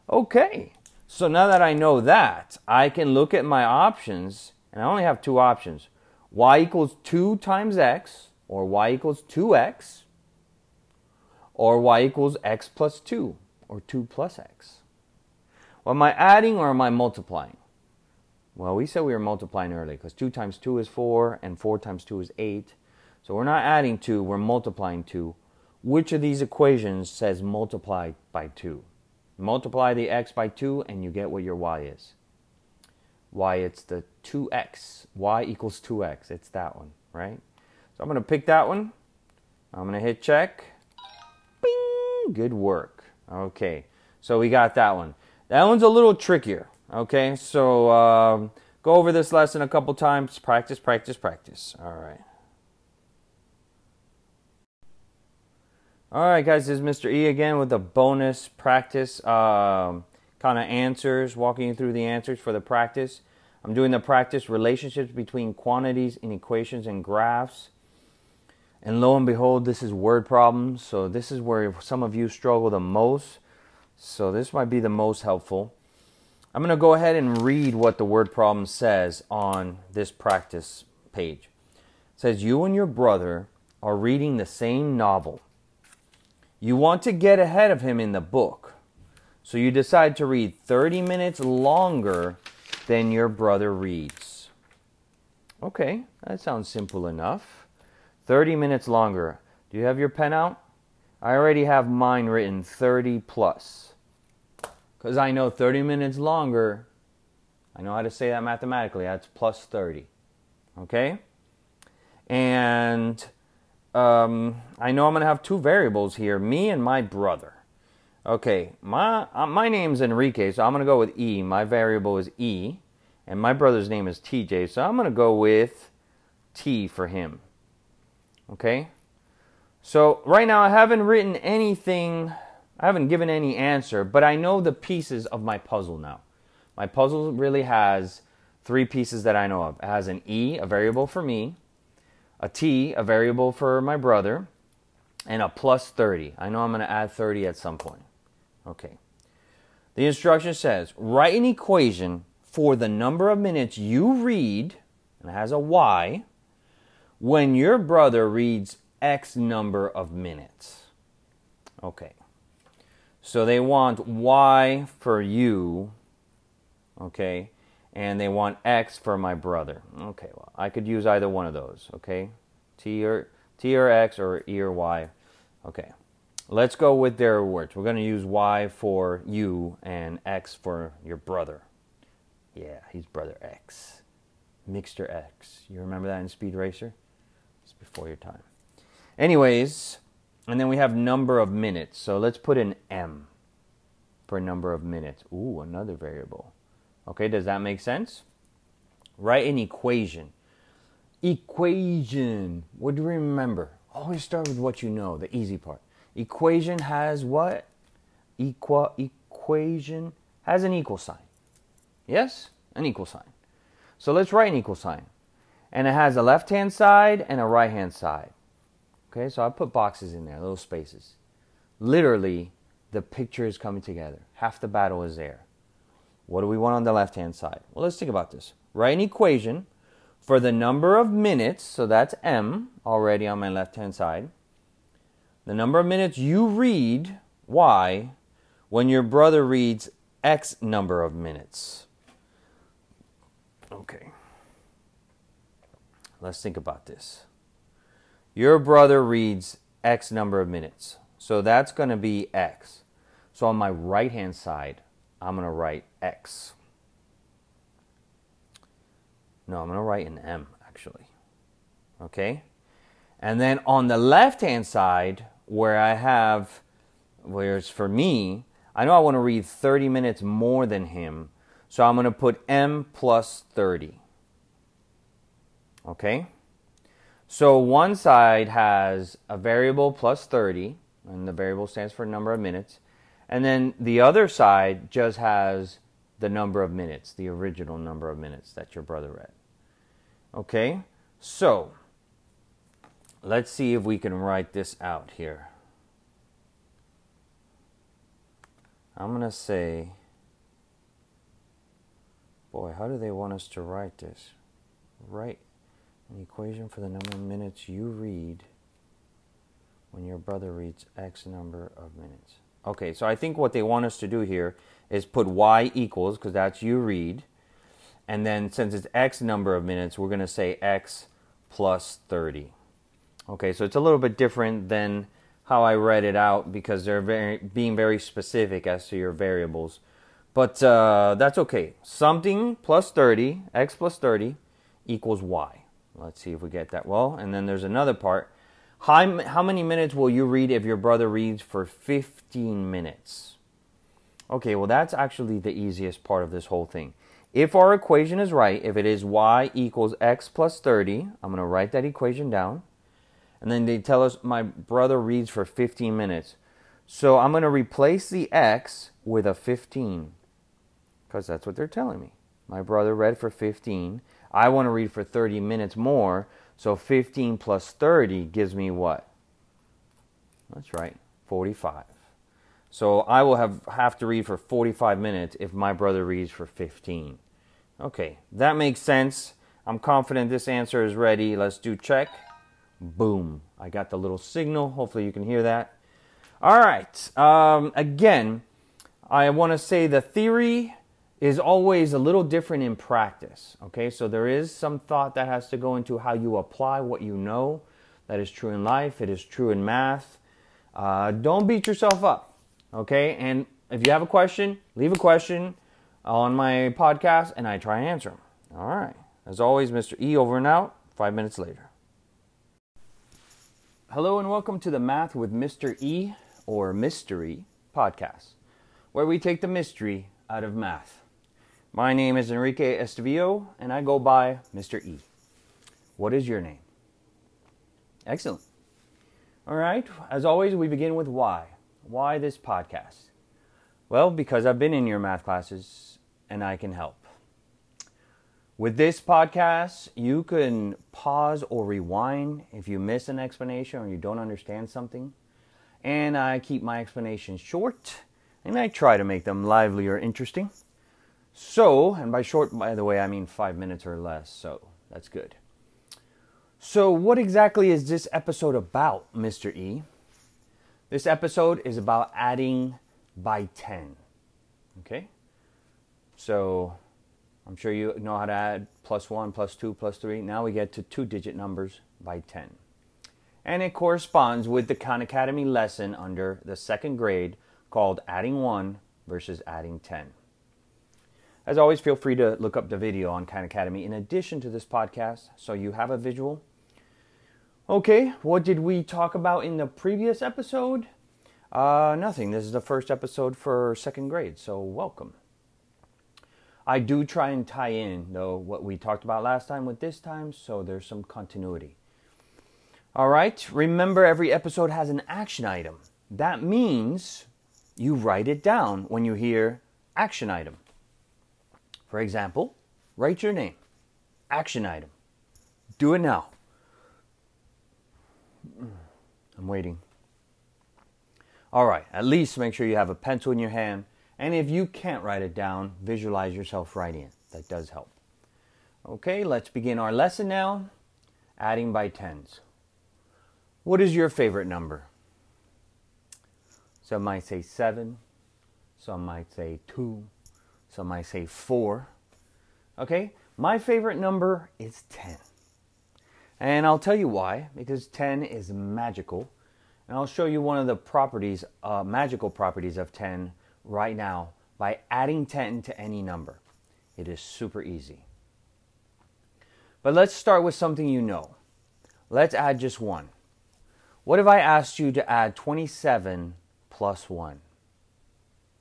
A: Okay, so now that I know that, I can look at my options, and I only have two options. y equals 2 times x, or y equals 2x, or y equals x plus 2, or 2 plus x. Well, am I adding or am I multiplying? Well, we said we were multiplying earlier because 2 times 2 is 4 and 4 times 2 is 8. So we're not adding 2, we're multiplying 2. Which of these equations says multiply by 2? Multiply the x by 2 and you get what your y is. Y, it's the 2x. y equals 2x. It's that one, right? So I'm going to pick that one. I'm going to hit check. Bing! Good work. Okay, so we got that one. That one's a little trickier. Okay, so um, go over this lesson a couple times. Practice, practice, practice. All right. All right, guys, this is Mr. E again with a bonus practice um, kind of answers, walking you through the answers for the practice. I'm doing the practice relationships between quantities in equations and graphs. And lo and behold, this is word problems. So this is where some of you struggle the most. So this might be the most helpful. I'm going to go ahead and read what the word problem says on this practice page. It says, You and your brother are reading the same novel. You want to get ahead of him in the book. So you decide to read 30 minutes longer than your brother reads. Okay, that sounds simple enough. 30 minutes longer. Do you have your pen out? I already have mine written 30 plus. Because I know 30 minutes longer, I know how to say that mathematically. That's plus 30. Okay? And um, I know I'm going to have two variables here me and my brother. Okay, my uh, my name's Enrique, so I'm gonna go with E. My variable is E, and my brother's name is TJ, so I'm gonna go with T for him. Okay, so right now I haven't written anything, I haven't given any answer, but I know the pieces of my puzzle now. My puzzle really has three pieces that I know of. It has an E, a variable for me, a T, a variable for my brother, and a plus 30. I know I'm going to add 30 at some point. Okay. The instruction says write an equation for the number of minutes you read, and it has a y, when your brother reads X number of minutes. Okay. So they want y for you, okay, and they want x for my brother. Okay, well, I could use either one of those, okay? T or T or x or e or y. Okay. Let's go with their words. We're going to use Y for you and X for your brother. Yeah, he's brother X. Mixter X. You remember that in Speed Racer? It's before your time. Anyways, and then we have number of minutes. So let's put in M for number of minutes. Ooh, another variable. Okay, does that make sense? Write an equation. Equation. What do you remember? Always start with what you know, the easy part. Equation has what? Equa, equation has an equal sign. Yes? An equal sign. So let's write an equal sign. And it has a left hand side and a right hand side. Okay, so I put boxes in there, little spaces. Literally, the picture is coming together. Half the battle is there. What do we want on the left hand side? Well, let's think about this. Write an equation for the number of minutes, so that's m already on my left hand side the number of minutes you read Y when your brother reads X number of minutes. Okay. Let's think about this. Your brother reads X number of minutes. So that's going to be X. So on my right hand side, I'm going to write X. No, I'm going to write an M actually. Okay? And then on the left hand side, where I have, whereas for me, I know I want to read 30 minutes more than him, so I'm going to put M plus 30. Okay? So one side has a variable plus 30, and the variable stands for number of minutes, and then the other side just has the number of minutes, the original number of minutes that your brother read. Okay? So, Let's see if we can write this out here. I'm going to say, boy, how do they want us to write this? Write an equation for the number of minutes you read when your brother reads X number of minutes. Okay, so I think what they want us to do here is put Y equals, because that's you read. And then since it's X number of minutes, we're going to say X plus 30. Okay, so it's a little bit different than how I read it out because they're very, being very specific as to your variables. But uh, that's okay. Something plus 30, x plus 30 equals y. Let's see if we get that well. And then there's another part. How, how many minutes will you read if your brother reads for 15 minutes? Okay, well, that's actually the easiest part of this whole thing. If our equation is right, if it is y equals x plus 30, I'm going to write that equation down. And then they tell us my brother reads for 15 minutes. So I'm going to replace the x with a 15 because that's what they're telling me. My brother read for 15. I want to read for 30 minutes more. So 15 plus 30 gives me what? That's right, 45. So I will have, have to read for 45 minutes if my brother reads for 15. Okay, that makes sense. I'm confident this answer is ready. Let's do check. Boom. I got the little signal. Hopefully you can hear that. All right. Um, again, I want to say the theory is always a little different in practice. Okay, so there is some thought that has to go into how you apply what you know. That is true in life, it is true in math. Uh, don't beat yourself up. Okay, and if you have a question, leave a question on my podcast and I try and answer them. All right. As always, Mr. E over and out, five minutes later. Hello and welcome to the Math with Mr. E or Mystery podcast, where we take the mystery out of math. My name is Enrique Estevillo and I go by Mr. E. What is your name? Excellent. All right. As always, we begin with why. Why this podcast? Well, because I've been in your math classes and I can help. With this podcast, you can pause or rewind if you miss an explanation or you don't understand something. And I keep my explanations short and I try to make them lively or interesting. So, and by short, by the way, I mean five minutes or less, so that's good. So, what exactly is this episode about, Mr. E? This episode is about adding by 10. Okay? So I'm sure you know how to add plus 1, plus 2, plus 3. Now we get to two digit numbers by 10. And it corresponds with the Khan Academy lesson under the second grade called Adding 1 versus Adding 10. As always, feel free to look up the video on Khan Academy in addition to this podcast so you have a visual Okay, what did we talk about in the previous episode? Uh, nothing. This is the first episode for second grade, so welcome. I do try and tie in, though, what we talked about last time with this time, so there's some continuity. All right, remember every episode has an action item. That means you write it down when you hear action item. For example, write your name, action item. Do it now. Mm, I'm waiting. All right, at least make sure you have a pencil in your hand. And if you can't write it down, visualize yourself writing it. That does help. Okay, let's begin our lesson now. Adding by tens. What is your favorite number? Some might say seven, some might say two, some might say four. Okay, my favorite number is 10. And I'll tell you why, because 10 is magical. And I'll show you one of the properties, uh, magical properties of 10 right now by adding 10 to any number. It is super easy. But let's start with something you know. Let's add just one. What if I asked you to add 27 plus 1?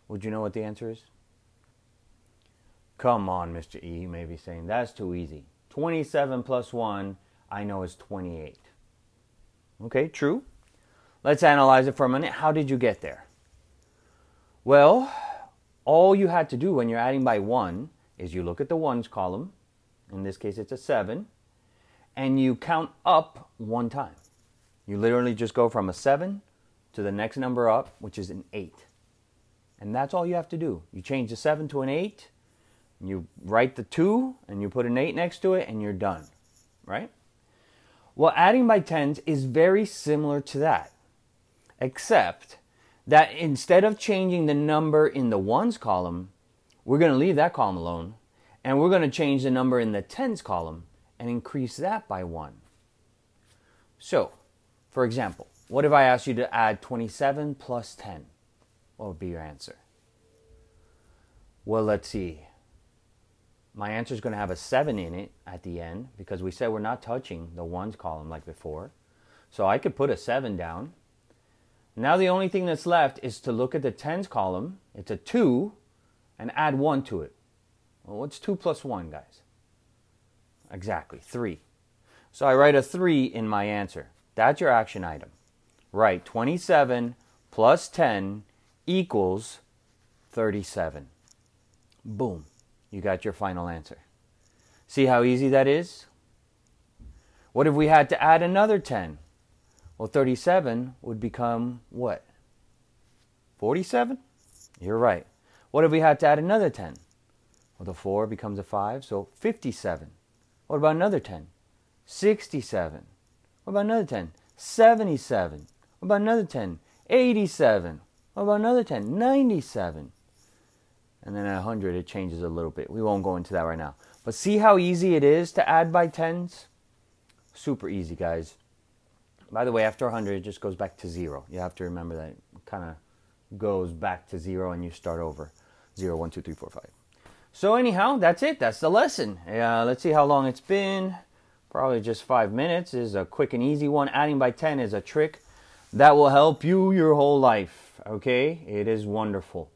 A: Would you know what the answer is? Come on, Mr. E, you may be saying, that's too easy. 27 plus 1 I know is 28. Okay, true. Let's analyze it for a minute. How did you get there? Well, all you had to do when you're adding by 1 is you look at the ones column, in this case it's a 7, and you count up one time. You literally just go from a 7 to the next number up, which is an 8. And that's all you have to do. You change the 7 to an 8, you write the 2, and you put an 8 next to it, and you're done. Right? Well, adding by tens is very similar to that, except that instead of changing the number in the ones column, we're going to leave that column alone, and we're going to change the number in the tens column and increase that by one. So, for example, what if I asked you to add 27 plus 10? What would be your answer? Well, let's see my answer is going to have a 7 in it at the end because we said we're not touching the ones column like before. So I could put a 7 down. Now the only thing that's left is to look at the tens column. It's a 2 and add 1 to it. Well, what's 2 plus 1, guys? Exactly, 3. So I write a 3 in my answer. That's your action item. Write 27 plus 10 equals 37. Boom. You got your final answer. See how easy that is? What if we had to add another 10? Well, 37 would become what? 47? You're right. What if we had to add another 10? Well, the 4 becomes a 5, so 57. What about another 10? 67. What about another 10? 77. What about another 10? 87. What about another 10? 97. And then at 100, it changes a little bit. We won't go into that right now. But see how easy it is to add by tens? Super easy, guys. By the way, after 100, it just goes back to zero. You have to remember that kind of goes back to zero and you start over. Zero, one, two, three, four, five. So, anyhow, that's it. That's the lesson. Uh, let's see how long it's been. Probably just five minutes. This is a quick and easy one. Adding by 10 is a trick that will help you your whole life. Okay? It is wonderful.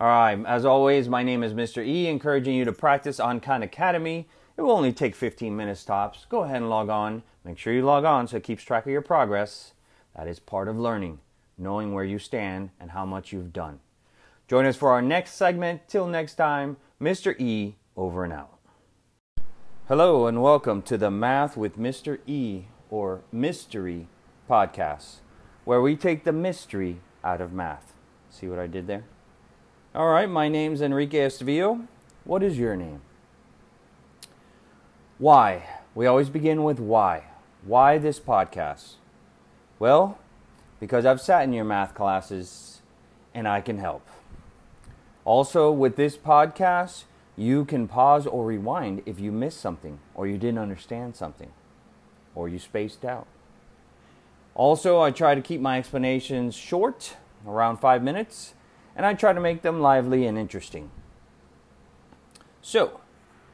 A: All right, as always, my name is Mr. E, encouraging you to practice on Khan Academy. It will only take 15 minutes tops. Go ahead and log on. Make sure you log on so it keeps track of your progress. That is part of learning, knowing where you stand and how much you've done. Join us for our next segment. Till next time, Mr. E, over and out. Hello, and welcome to the Math with Mr. E, or Mystery podcast, where we take the mystery out of math. See what I did there? All right, my name's Enrique Estavillo. What is your name? Why? We always begin with why. Why this podcast? Well, because I've sat in your math classes and I can help. Also, with this podcast, you can pause or rewind if you missed something or you didn't understand something or you spaced out. Also, I try to keep my explanations short, around five minutes, and I try to make them lively and interesting. So,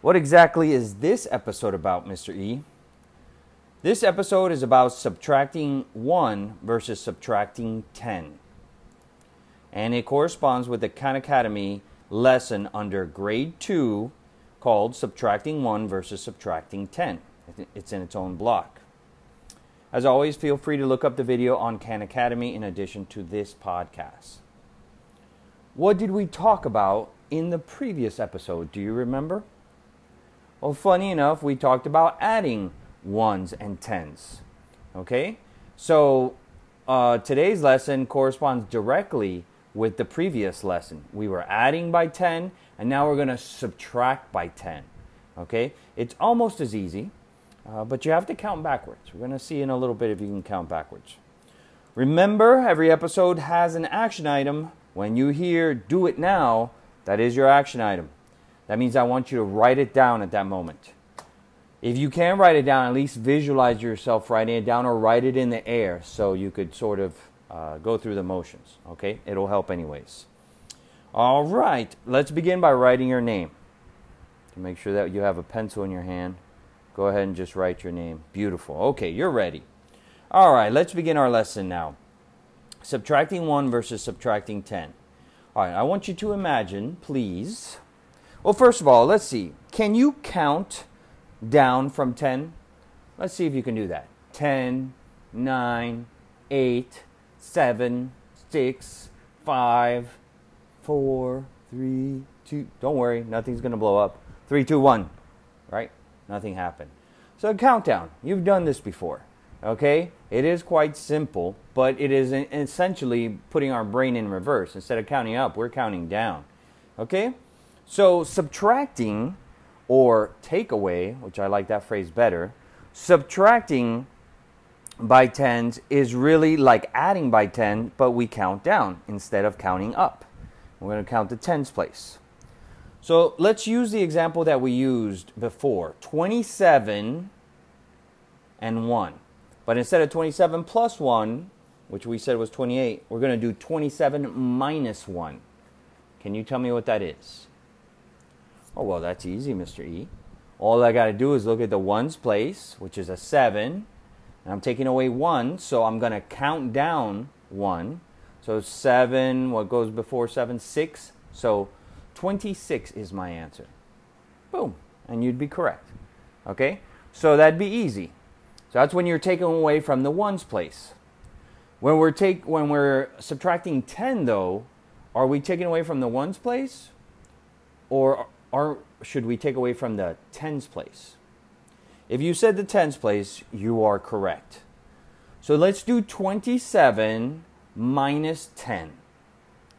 A: what exactly is this episode about, Mr. E? This episode is about subtracting 1 versus subtracting 10. And it corresponds with the Khan Academy lesson under grade 2 called Subtracting 1 versus Subtracting 10. It's in its own block. As always, feel free to look up the video on Khan Academy in addition to this podcast. What did we talk about in the previous episode? Do you remember? Well, funny enough, we talked about adding ones and tens. Okay? So uh, today's lesson corresponds directly with the previous lesson. We were adding by 10, and now we're going to subtract by 10. Okay? It's almost as easy, uh, but you have to count backwards. We're going to see in a little bit if you can count backwards. Remember, every episode has an action item. When you hear do it now, that is your action item. That means I want you to write it down at that moment. If you can write it down, at least visualize yourself writing it down or write it in the air so you could sort of uh, go through the motions. Okay? It'll help, anyways. All right, let's begin by writing your name. To make sure that you have a pencil in your hand, go ahead and just write your name. Beautiful. Okay, you're ready. All right, let's begin our lesson now. Subtracting 1 versus subtracting 10. All right, I want you to imagine, please, well, first of all, let's see. Can you count down from 10? Let's see if you can do that. 10, 9, 8, 7, 6, 5, 4, 3, 2. Don't worry, nothing's going to blow up. 3, 2, 1. Right? Nothing happened. So, countdown. You've done this before. Okay? It is quite simple, but it is essentially putting our brain in reverse. Instead of counting up, we're counting down. Okay? So subtracting or take away, which I like that phrase better, subtracting by tens is really like adding by 10, but we count down instead of counting up. We're going to count the tens place. So let's use the example that we used before 27 and 1. But instead of 27 plus 1, which we said was 28, we're going to do 27 minus 1. Can you tell me what that is? Oh, well, that's easy, Mr. E. All I got to do is look at the ones place, which is a 7, And I'm taking away 1, so I'm going to count down 1. So 7, what goes before 7? 6. So 26 is my answer. Boom. And you'd be correct. Okay? So that'd be easy. So that's when you're taking away from the ones place. When we're take when we're subtracting 10 though, are we taking away from the ones place or are should we take away from the tens place? If you said the tens place, you are correct. So let's do 27 minus 10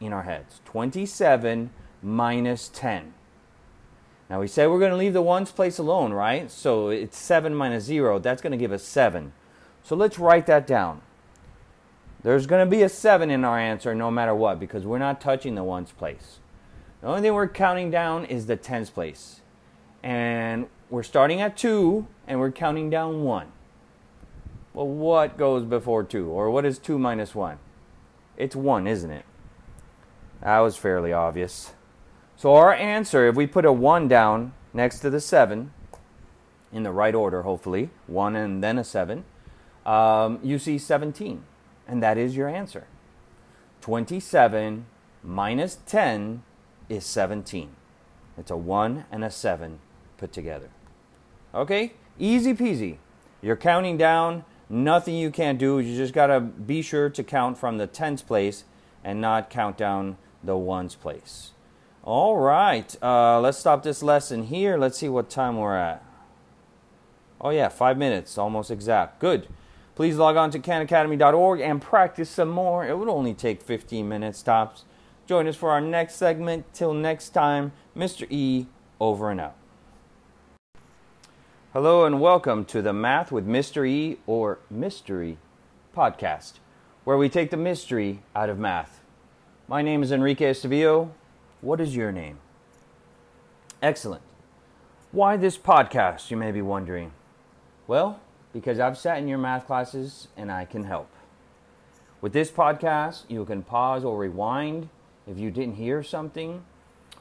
A: in our heads. 27 minus 10. Now we said we're going to leave the ones place alone, right? So it's 7 minus 0. That's going to give us 7. So let's write that down. There's going to be a 7 in our answer no matter what because we're not touching the ones place. The only thing we're counting down is the tens place. And we're starting at 2 and we're counting down 1. Well, what goes before 2? Or what is 2 minus 1? It's 1, isn't it? That was fairly obvious. So our answer, if we put a 1 down next to the 7, in the right order, hopefully, 1 and then a 7, um, you see 17. And that is your answer. 27 minus 10 is 17. It's a 1 and a 7 put together. Okay? Easy peasy. You're counting down. Nothing you can't do. You just got to be sure to count from the tens place and not count down the ones place. All right, uh, let's stop this lesson here. Let's see what time we're at. Oh, yeah, five minutes, almost exact. Good. Please log on to khanacademy.org and practice some more. It would only take 15 minutes tops. Join us for our next segment. Till next time, Mr. E, over and out. Hello, and welcome to the Math with Mr. E or Mystery podcast, where we take the mystery out of math. My name is Enrique Estavillo. What is your name? Excellent. Why this podcast, you may be wondering? Well, because I've sat in your math classes and I can help. With this podcast, you can pause or rewind if you didn't hear something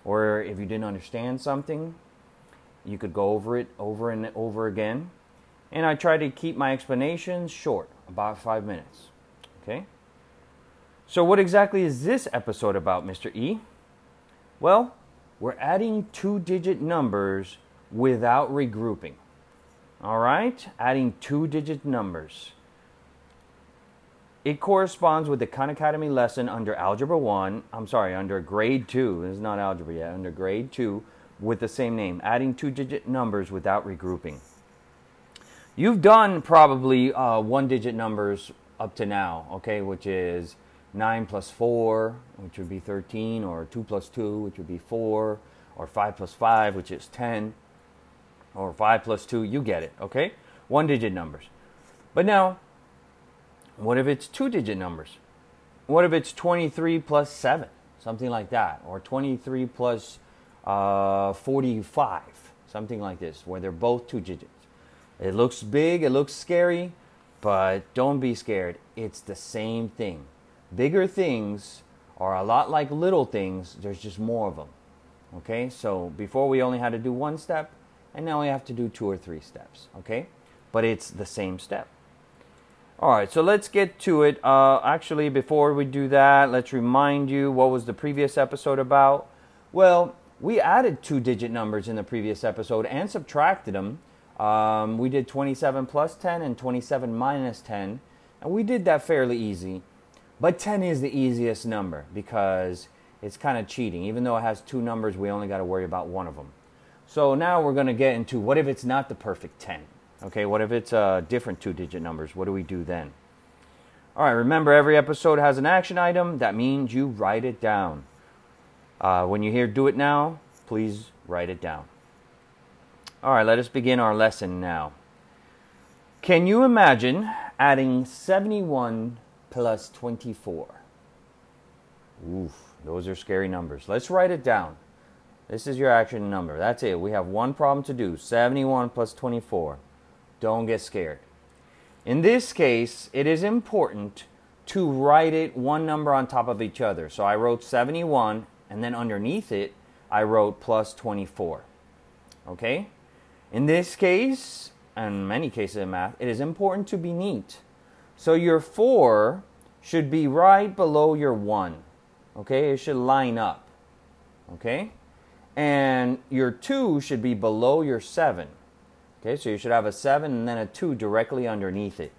A: or if you didn't understand something. You could go over it over and over again. And I try to keep my explanations short, about five minutes. Okay? So, what exactly is this episode about, Mr. E? Well, we're adding two digit numbers without regrouping. All right? Adding two digit numbers. It corresponds with the Khan Academy lesson under Algebra 1. I'm sorry, under grade 2. This is not algebra yet. Under grade 2 with the same name. Adding two digit numbers without regrouping. You've done probably uh, one digit numbers up to now, okay, which is 9 plus 4, which would be 13, or 2 plus 2, which would be 4, or 5 plus 5, which is 10, or 5 plus 2, you get it, okay? One digit numbers. But now, what if it's two digit numbers? What if it's 23 plus 7, something like that, or 23 plus, uh, 45, something like this, where they're both two digits? It looks big, it looks scary, but don't be scared. It's the same thing bigger things are a lot like little things, there's just more of them. Okay, so before we only had to do one step, and now we have to do two or three steps. Okay, but it's the same step. All right, so let's get to it. Uh, actually, before we do that, let's remind you what was the previous episode about. Well, we added two digit numbers in the previous episode and subtracted them. Um, we did 27 plus 10 and 27 minus 10, and we did that fairly easy. But 10 is the easiest number because it's kind of cheating. Even though it has two numbers, we only got to worry about one of them. So now we're going to get into what if it's not the perfect 10? Okay, what if it's uh, different two digit numbers? What do we do then? All right, remember every episode has an action item. That means you write it down. Uh, when you hear do it now, please write it down. All right, let us begin our lesson now. Can you imagine adding 71 plus 24. Oof, those are scary numbers. Let's write it down. This is your action number. That's it. We have one problem to do 71 plus 24. Don't get scared. In this case, it is important to write it one number on top of each other. So I wrote 71, and then underneath it, I wrote plus 24. Okay? In this case, and many cases in math, it is important to be neat. So your 4 should be right below your 1. Okay? It should line up. Okay? And your 2 should be below your 7. Okay? So you should have a 7 and then a 2 directly underneath it.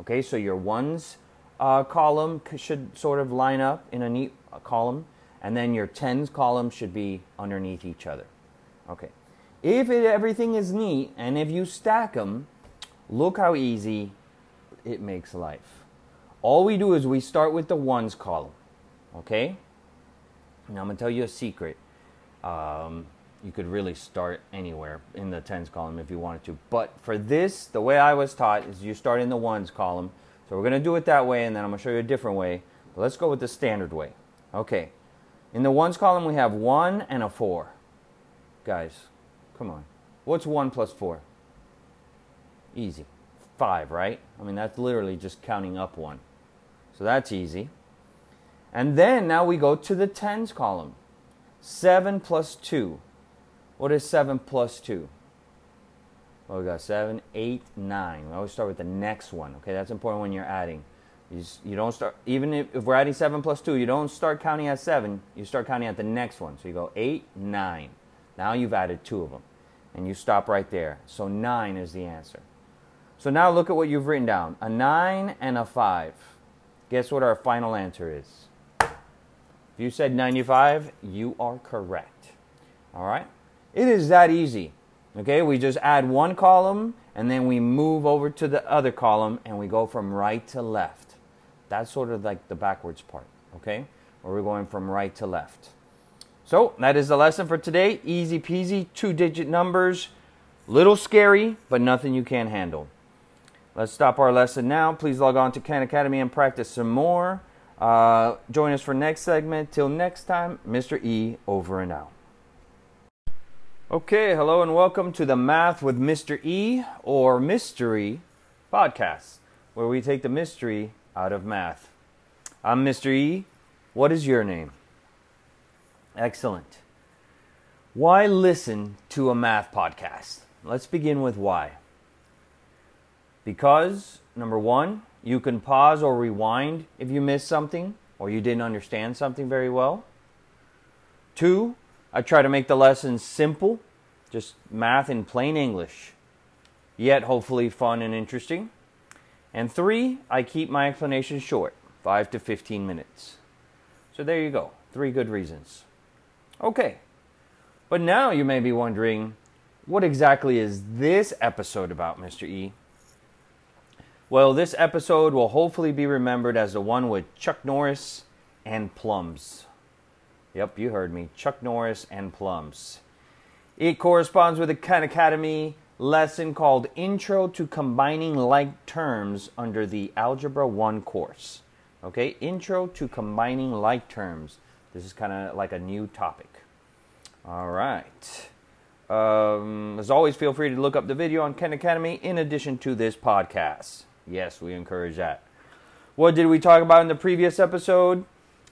A: Okay? So your 1's uh, column should sort of line up in a neat uh, column, and then your 10's column should be underneath each other. Okay. If it, everything is neat and if you stack them, look how easy it makes life. All we do is we start with the ones column. Okay? Now I'm to tell you a secret. Um, you could really start anywhere in the tens column if you wanted to. But for this, the way I was taught is you start in the ones column. So we're to do it that way and then I'm to show you a different way. But let's go with the standard way. Okay. In the ones column, we have 1 and a 4. Guys, come on. What's 1 plus 4? Easy. 5, right? I mean, that's literally just counting up 1. So that's easy. And then now we go to the tens column. 7 plus 2. What is 7 plus 2? Well, we got 7, 8, 9. We always start with the next one. Okay, that's important when you're adding. You, you don't start, even if, if we're adding 7 plus 2, you don't start counting at 7. You start counting at the next one. So you go 8, 9. Now you've added two of them. And you stop right there. So 9 is the answer. So now look at what you've written down a 9 and a 5. Guess what our final answer is? If you said 95, you are correct. All right? It is that easy. Okay, we just add one column and then we move over to the other column and we go from right to left. That's sort of like the backwards part, okay? Where we're going from right to left. So that is the lesson for today. Easy peasy, two digit numbers. Little scary, but nothing you can't handle. Let's stop our lesson now. Please log on to Khan Academy and practice some more. Uh, join us for next segment. Till next time, Mr. E over and out. Okay, hello and welcome to the Math with Mr. E or Mystery podcast, where we take the mystery out of math. I'm Mr. E. What is your name? Excellent. Why listen to a math podcast? Let's begin with why. Because, number one, you can pause or rewind if you missed something or you didn't understand something very well. Two, I try to make the lessons simple, just math in plain English, yet hopefully fun and interesting. And three, I keep my explanations short, 5 to 15 minutes. So there you go, three good reasons. Okay, but now you may be wondering what exactly is this episode about, Mr. E? Well, this episode will hopefully be remembered as the one with Chuck Norris and plums. Yep, you heard me. Chuck Norris and plums. It corresponds with a Khan Academy lesson called Intro to Combining Like Terms under the Algebra 1 course. Okay, Intro to Combining Like Terms. This is kind of like a new topic. All right. Um, as always, feel free to look up the video on Khan Academy in addition to this podcast. Yes, we encourage that. What did we talk about in the previous episode?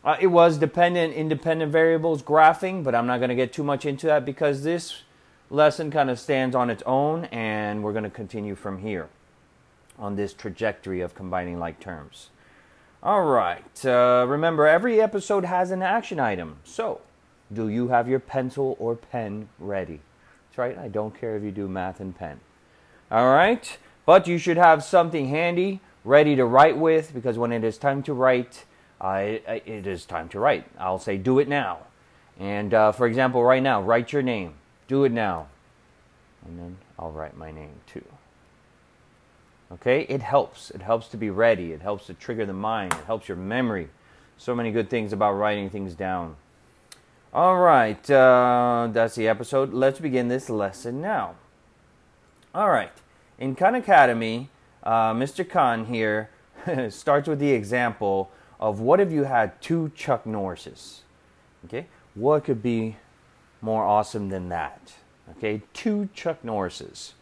A: Uh, it was dependent, independent variables graphing, but I'm not going to get too much into that because this lesson kind of stands on its own, and we're going to continue from here on this trajectory of combining like terms. All right. Uh, remember, every episode has an action item. So, do you have your pencil or pen ready? That's right. I don't care if you do math and pen. All right. But you should have something handy, ready to write with, because when it is time to write, uh, it, it is time to write. I'll say, do it now. And uh, for example, right now, write your name. Do it now. And then I'll write my name too. Okay? It helps. It helps to be ready. It helps to trigger the mind. It helps your memory. So many good things about writing things down. All right. Uh, that's the episode. Let's begin this lesson now. All right. In Khan Academy, uh, Mr. Khan here starts with the example of what if you had two Chuck Norrises? Okay? What could be more awesome than that? Okay? Two Chuck Norrises.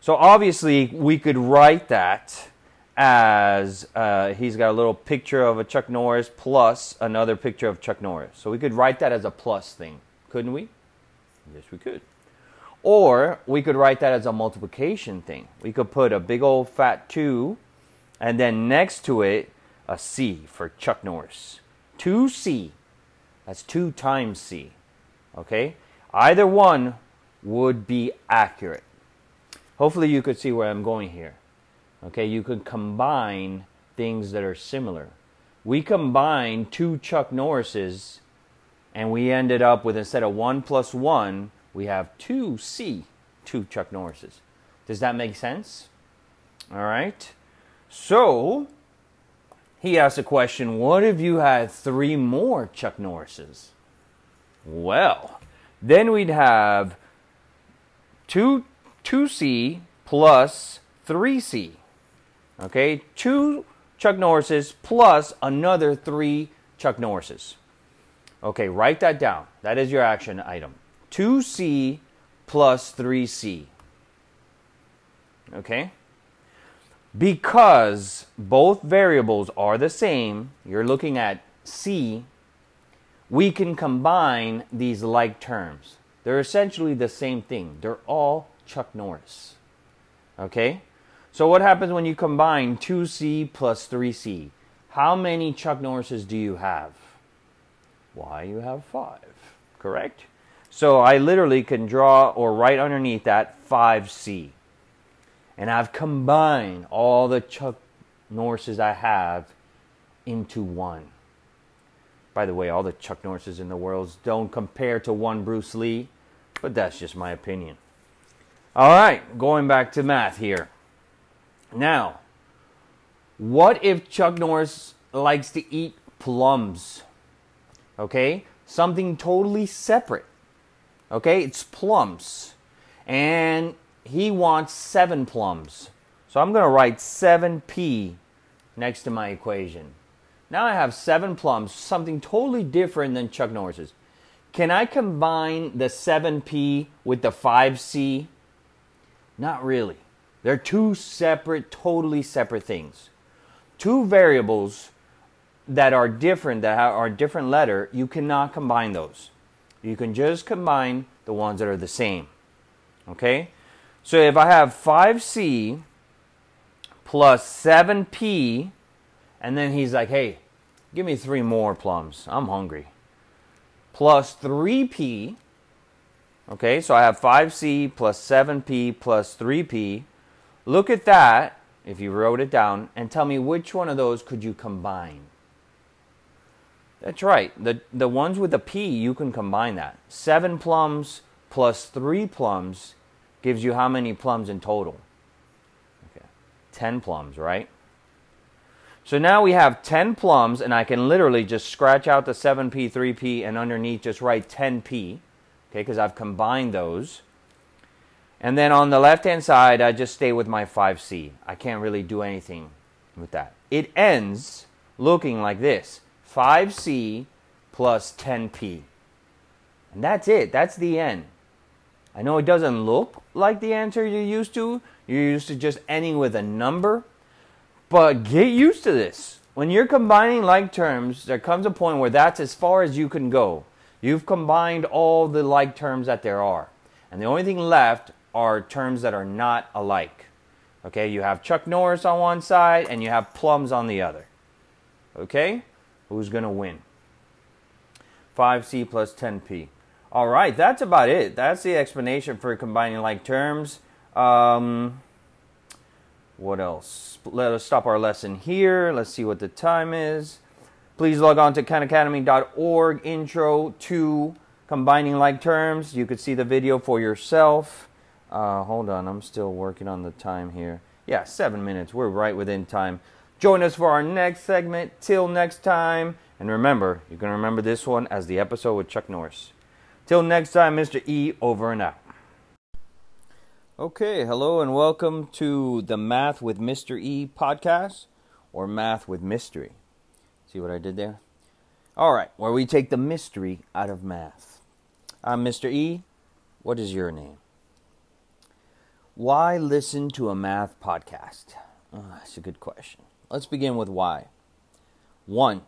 A: So obviously, we could write that as uh, he's got a little picture of a Chuck Norris plus another picture of Chuck Norris. So we could write that as a plus thing, couldn't we? Yes, we could. Or we could write that as a multiplication thing. We could put a big old fat 2 and then next to it a C for Chuck Norris. 2C. That's 2 times C. Okay? Either one would be accurate. Hopefully you could see where I'm going here. Okay, you could combine things that are similar. We combined two Chuck Norrises and we ended up with instead of 1 plus 1, we have 2C, two Chuck Norrises. Does that make sense? All right. So, he asked a question What if you had three more Chuck Norrises? Well, then we'd have 2, 2C plus 3C. Okay, two Chuck Norrises plus another three Chuck Norrises. Okay, write that down. That is your action item. 2C plus 3C. Okay? Because both variables are the same, you're looking at C, we can combine these like terms. They're essentially the same thing. They're all Chuck Norris. Okay? So what happens when you combine 2C plus 3C? How many Chuck Norrises do you have? Why, you have five, correct? So I literally can draw or write underneath that 5C. And I've combined all the Chuck Norrises I have into one. By the way, all the Chuck Norrises in the world don't compare to one Bruce Lee, but that's just my opinion. All right, going back to math here. Now, what if Chuck Norris likes to eat plums? Okay? Something totally separate. Okay? It's plums. And he wants seven plums. So I'm going to write 7p next to my equation. Now I have seven plums, something totally different than Chuck Norris's. Can I combine the 7p with the 5c? Not really. They're two separate, totally separate things. Two variables that are different, that are different letter, you cannot combine those. You can just combine the ones that are the same. Okay? So if I have 5c plus 7p, and then he's like, hey, give me three more plums. I'm hungry. Plus 3p. Okay, so I have 5c plus 7p plus 3p. Look at that, if you wrote it down, and tell me which one of those could you combine. That's right. The, the ones with the P, you can combine that. Seven plums plus three plums gives you how many plums in total? Okay. 10 plums, right? So now we have 10 plums, and I can literally just scratch out the 7p, 3p, and underneath just write 10p, okay, because I've combined those. And then on the left hand side, I just stay with my 5c. I can't really do anything with that. It ends looking like this 5c plus 10p. And that's it. That's the end. I know it doesn't look like the answer you're used to. You're used to just ending with a number. But get used to this. When you're combining like terms, there comes a point where that's as far as you can go. You've combined all the like terms that there are. And the only thing left are terms that are not alike. Okay, you have Chuck Norris on one side and you have plums on the other. Okay? Who's going to win? 5C plus 10P. All right, that's about it. That's the explanation for combining like terms. Um, what else? Let us stop our lesson here. Let's see what the time is. Please log on to khanacademy.org intro to combining like terms. You could see the video for yourself. Uh, hold on, I'm still working on the time here. Yeah, seven minutes. We're right within time. Join us for our next segment. Till next time. And remember, you can remember this one as the episode with Chuck Norris. Till next time, Mr. E, over and out. Okay, hello and welcome to the Math with Mr. E podcast or Math with Mystery. See what I did there? All right, where we take the mystery out of math. I'm Mr. E. What is your name? Why listen to a math podcast? Oh, that's a good question. Let's begin with why. One,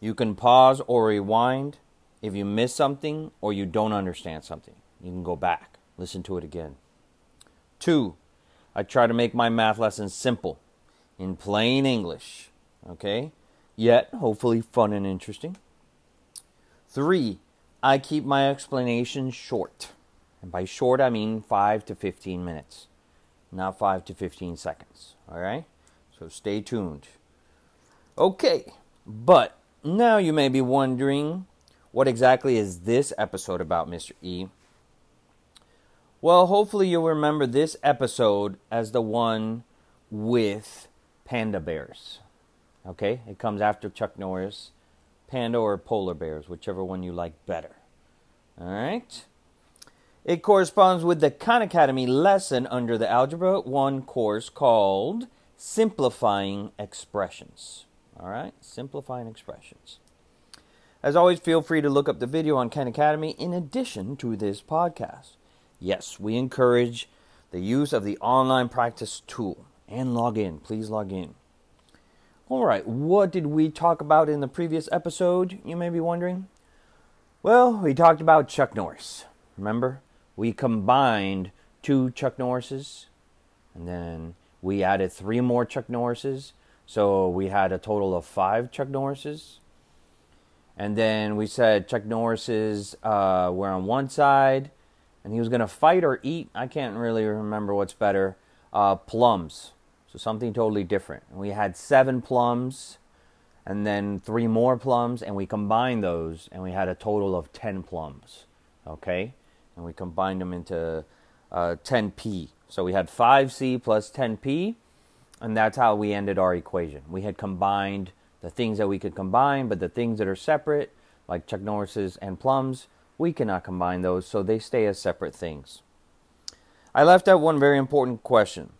A: you can pause or rewind if you miss something or you don't understand something. You can go back. Listen to it again. Two, I try to make my math lessons simple, in plain English, okay? Yet, hopefully, fun and interesting. Three, I keep my explanations short. And by short, I mean 5 to 15 minutes, not 5 to 15 seconds, all right? So stay tuned. Okay, but now you may be wondering what exactly is this episode about, Mr. E? Well, hopefully you'll remember this episode as the one with panda bears. Okay? It comes after Chuck Norris, panda or polar bears, whichever one you like better. All right? It corresponds with the Khan Academy lesson under the Algebra 1 course called Simplifying Expressions. All right? Simplifying Expressions. As always, feel free to look up the video on Khan Academy in addition to this podcast. Yes, we encourage the use of the online practice tool and log in. Please log in. All right, what did we talk about in the previous episode? You may be wondering. Well, we talked about Chuck Norris. Remember? We combined two Chuck Norrises and then we added three more Chuck Norrises. So we had a total of five Chuck Norrises. And then we said Chuck Norrises uh, were on one side and he was going to fight or eat. I can't really remember what's better. Uh, plums. So something totally different. And we had seven plums and then three more plums, and we combined those, and we had a total of 10 plums. Okay? And we combined them into uh, 10p. So we had 5c plus 10p, and that's how we ended our equation. We had combined the things that we could combine, but the things that are separate, like Chuck Norris's and plums, we cannot combine those, so they stay as separate things. I left out one very important question.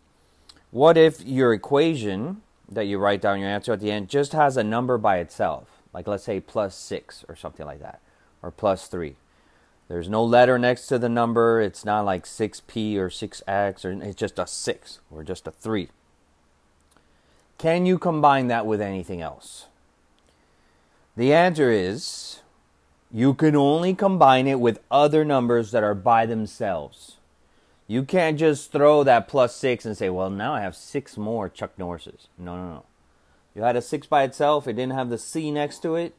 A: What if your equation that you write down your answer at the end just has a number by itself? Like let's say plus 6 or something like that, or plus 3. There's no letter next to the number. It's not like 6p or 6x, or it's just a 6 or just a 3. Can you combine that with anything else? The answer is you can only combine it with other numbers that are by themselves. You can't just throw that plus six and say, well, now I have six more Chuck Norrises. No, no, no. You had a six by itself, it didn't have the C next to it.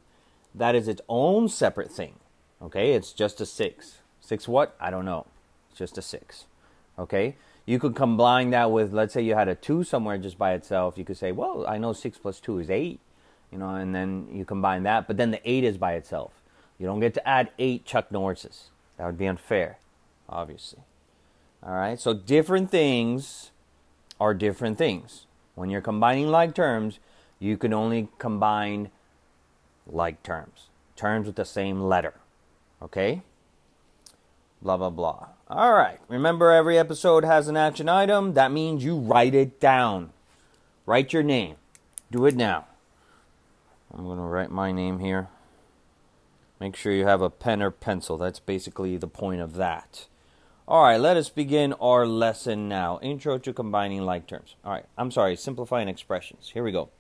A: That is its own separate thing. Okay, it's just a six. Six what? I don't know. It's just a six. Okay, you could combine that with, let's say you had a two somewhere just by itself. You could say, well, I know six plus two is eight, you know, and then you combine that, but then the eight is by itself. You don't get to add eight Chuck Norrises. That would be unfair, obviously. All right, so different things are different things. When you're combining like terms, you can only combine like terms, terms with the same letter. Okay? Blah, blah, blah. All right, remember every episode has an action item. That means you write it down. Write your name. Do it now. I'm going to write my name here. Make sure you have a pen or pencil. That's basically the point of that. All right, let us begin our lesson now. Intro to combining like terms. All right, I'm sorry, simplifying expressions. Here we go.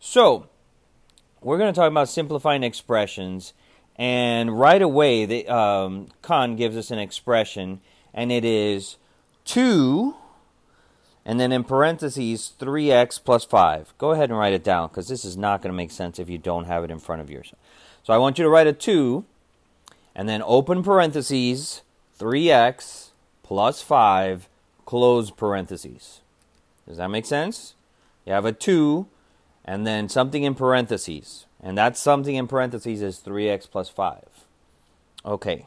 A: So, we're going to talk about simplifying expressions, and right away, the um, Khan gives us an expression, and it is 2, and then in parentheses, 3x plus 5. Go ahead and write it down, because this is not going to make sense if you don't have it in front of you. So I want you to write a 2 and then open parentheses 3x plus 5 close parentheses. Does that make sense? You have a 2 and then something in parentheses. And that's something in parentheses is 3x plus 5. Okay.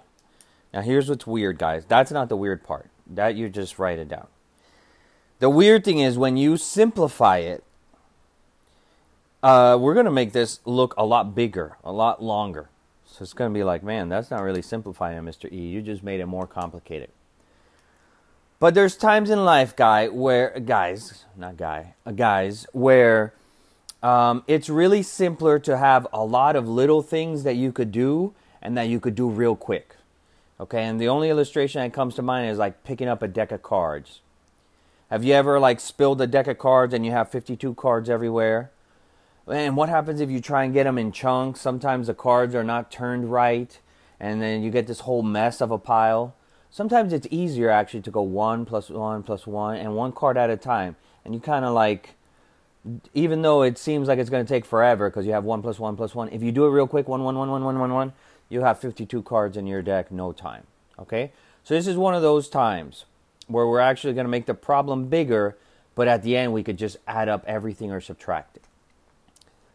A: Now here's what's weird, guys. That's not the weird part. That you just write it down. The weird thing is when you simplify it, uh, we're going to make this look a lot bigger, a lot longer. So it's going to be like, man, that's not really simplifying Mr. E. You just made it more complicated. But there's times in life, guy, where guys, not guy, uh, guys, where um, it's really simpler to have a lot of little things that you could do and that you could do real quick. Okay, and the only illustration that comes to mind is like picking up a deck of cards. Have you ever like spilled a deck of cards and you have 52 cards everywhere? And what happens if you try and get them in chunks? Sometimes the cards are not turned right, and then you get this whole mess of a pile. sometimes it's easier actually to go one plus one plus one and one card at a time. And you kind of like, even though it seems like it's going to take forever because you have one plus one plus one, if you do it real quick, one, one, one, one, one, one, one, you have 52 cards in your deck, no time. Okay? So this is one of those times where we're actually going to make the problem bigger, but at the end we could just add up everything or subtract it.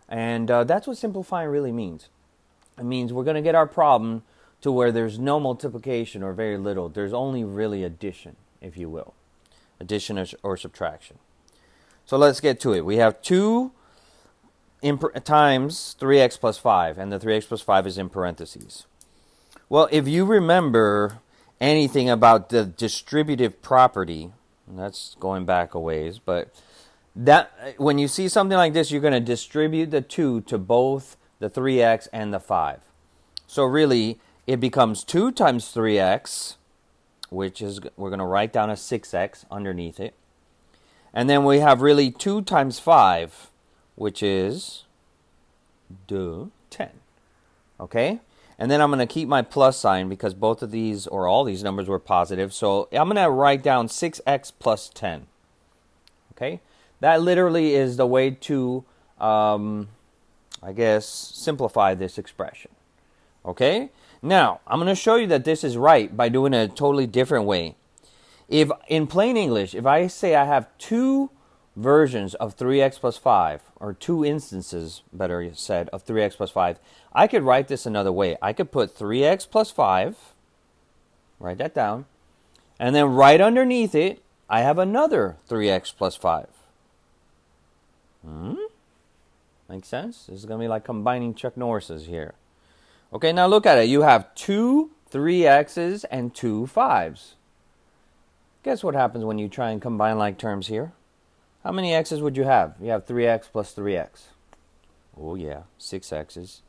A: And uh, that's what simplifying really means. It means we're going to get our problem to where there's no multiplication or very little. There's only really addition, if you will, addition or, or subtraction. So let's get to it. We have 2 times 3x plus 5, and the 3x plus 5 is in parentheses. Well, if you remember anything about the distributive property, that's going back a ways, but that when you see something like this, you're going to distribute the 2 to both the 3x and the 5. So really, it becomes 2 times 3x, which is, we're going to write down a 6x underneath it. And then we have really 2 times 5, which is duh, 10. Okay? And then I'm going to keep my plus sign because both of these, or all these numbers were positive. So I'm going to write down 6x plus 10. Okay? That literally is the way to, um, I guess, simplify this expression. Okay? Now, I'm going to show you that this is right by doing a totally different way. If in plain English, if I say I have two versions of 3x plus 5, or two instances, better said, of 3x plus 5, I could write this another way. I could put 3x plus 5, write that down, and then right underneath it, I have another 3x plus 5. Hmm? Makes sense? This is going to be like combining Chuck Norris's here. Okay, now look at it. You have two 3x's and two 5s. Guess what happens when you try and combine like terms here? How many x's would you have? You have 3x plus 3x. Oh, yeah, 6 x's.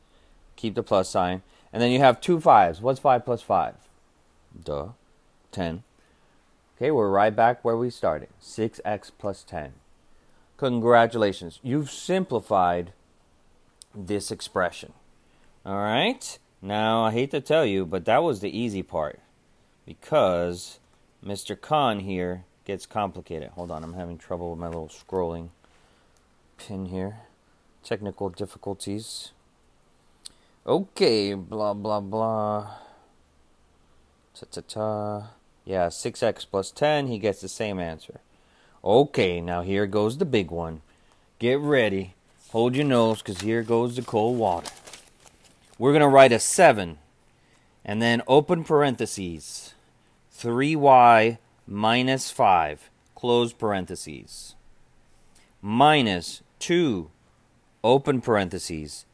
A: Keep the plus sign. And then you have two 5s. What's 5 plus 5? Duh. 10. Okay, we're right back where we started. 6x plus 10. Congratulations. You've simplified this expression. All right? Now, I hate to tell you, but that was the easy part. Because Mr. Khan here gets complicated. Hold on, I'm having trouble with my little scrolling pin here. Technical difficulties. Okay, blah, blah, blah. Ta ta ta. Yeah, 6x plus 10, he gets the same answer. Okay, now here goes the big one. Get ready. Hold your nose, because here goes the cold water. We're going to write a 7, and then open parentheses. 3y minus 5, close parentheses, minus 2, open parentheses,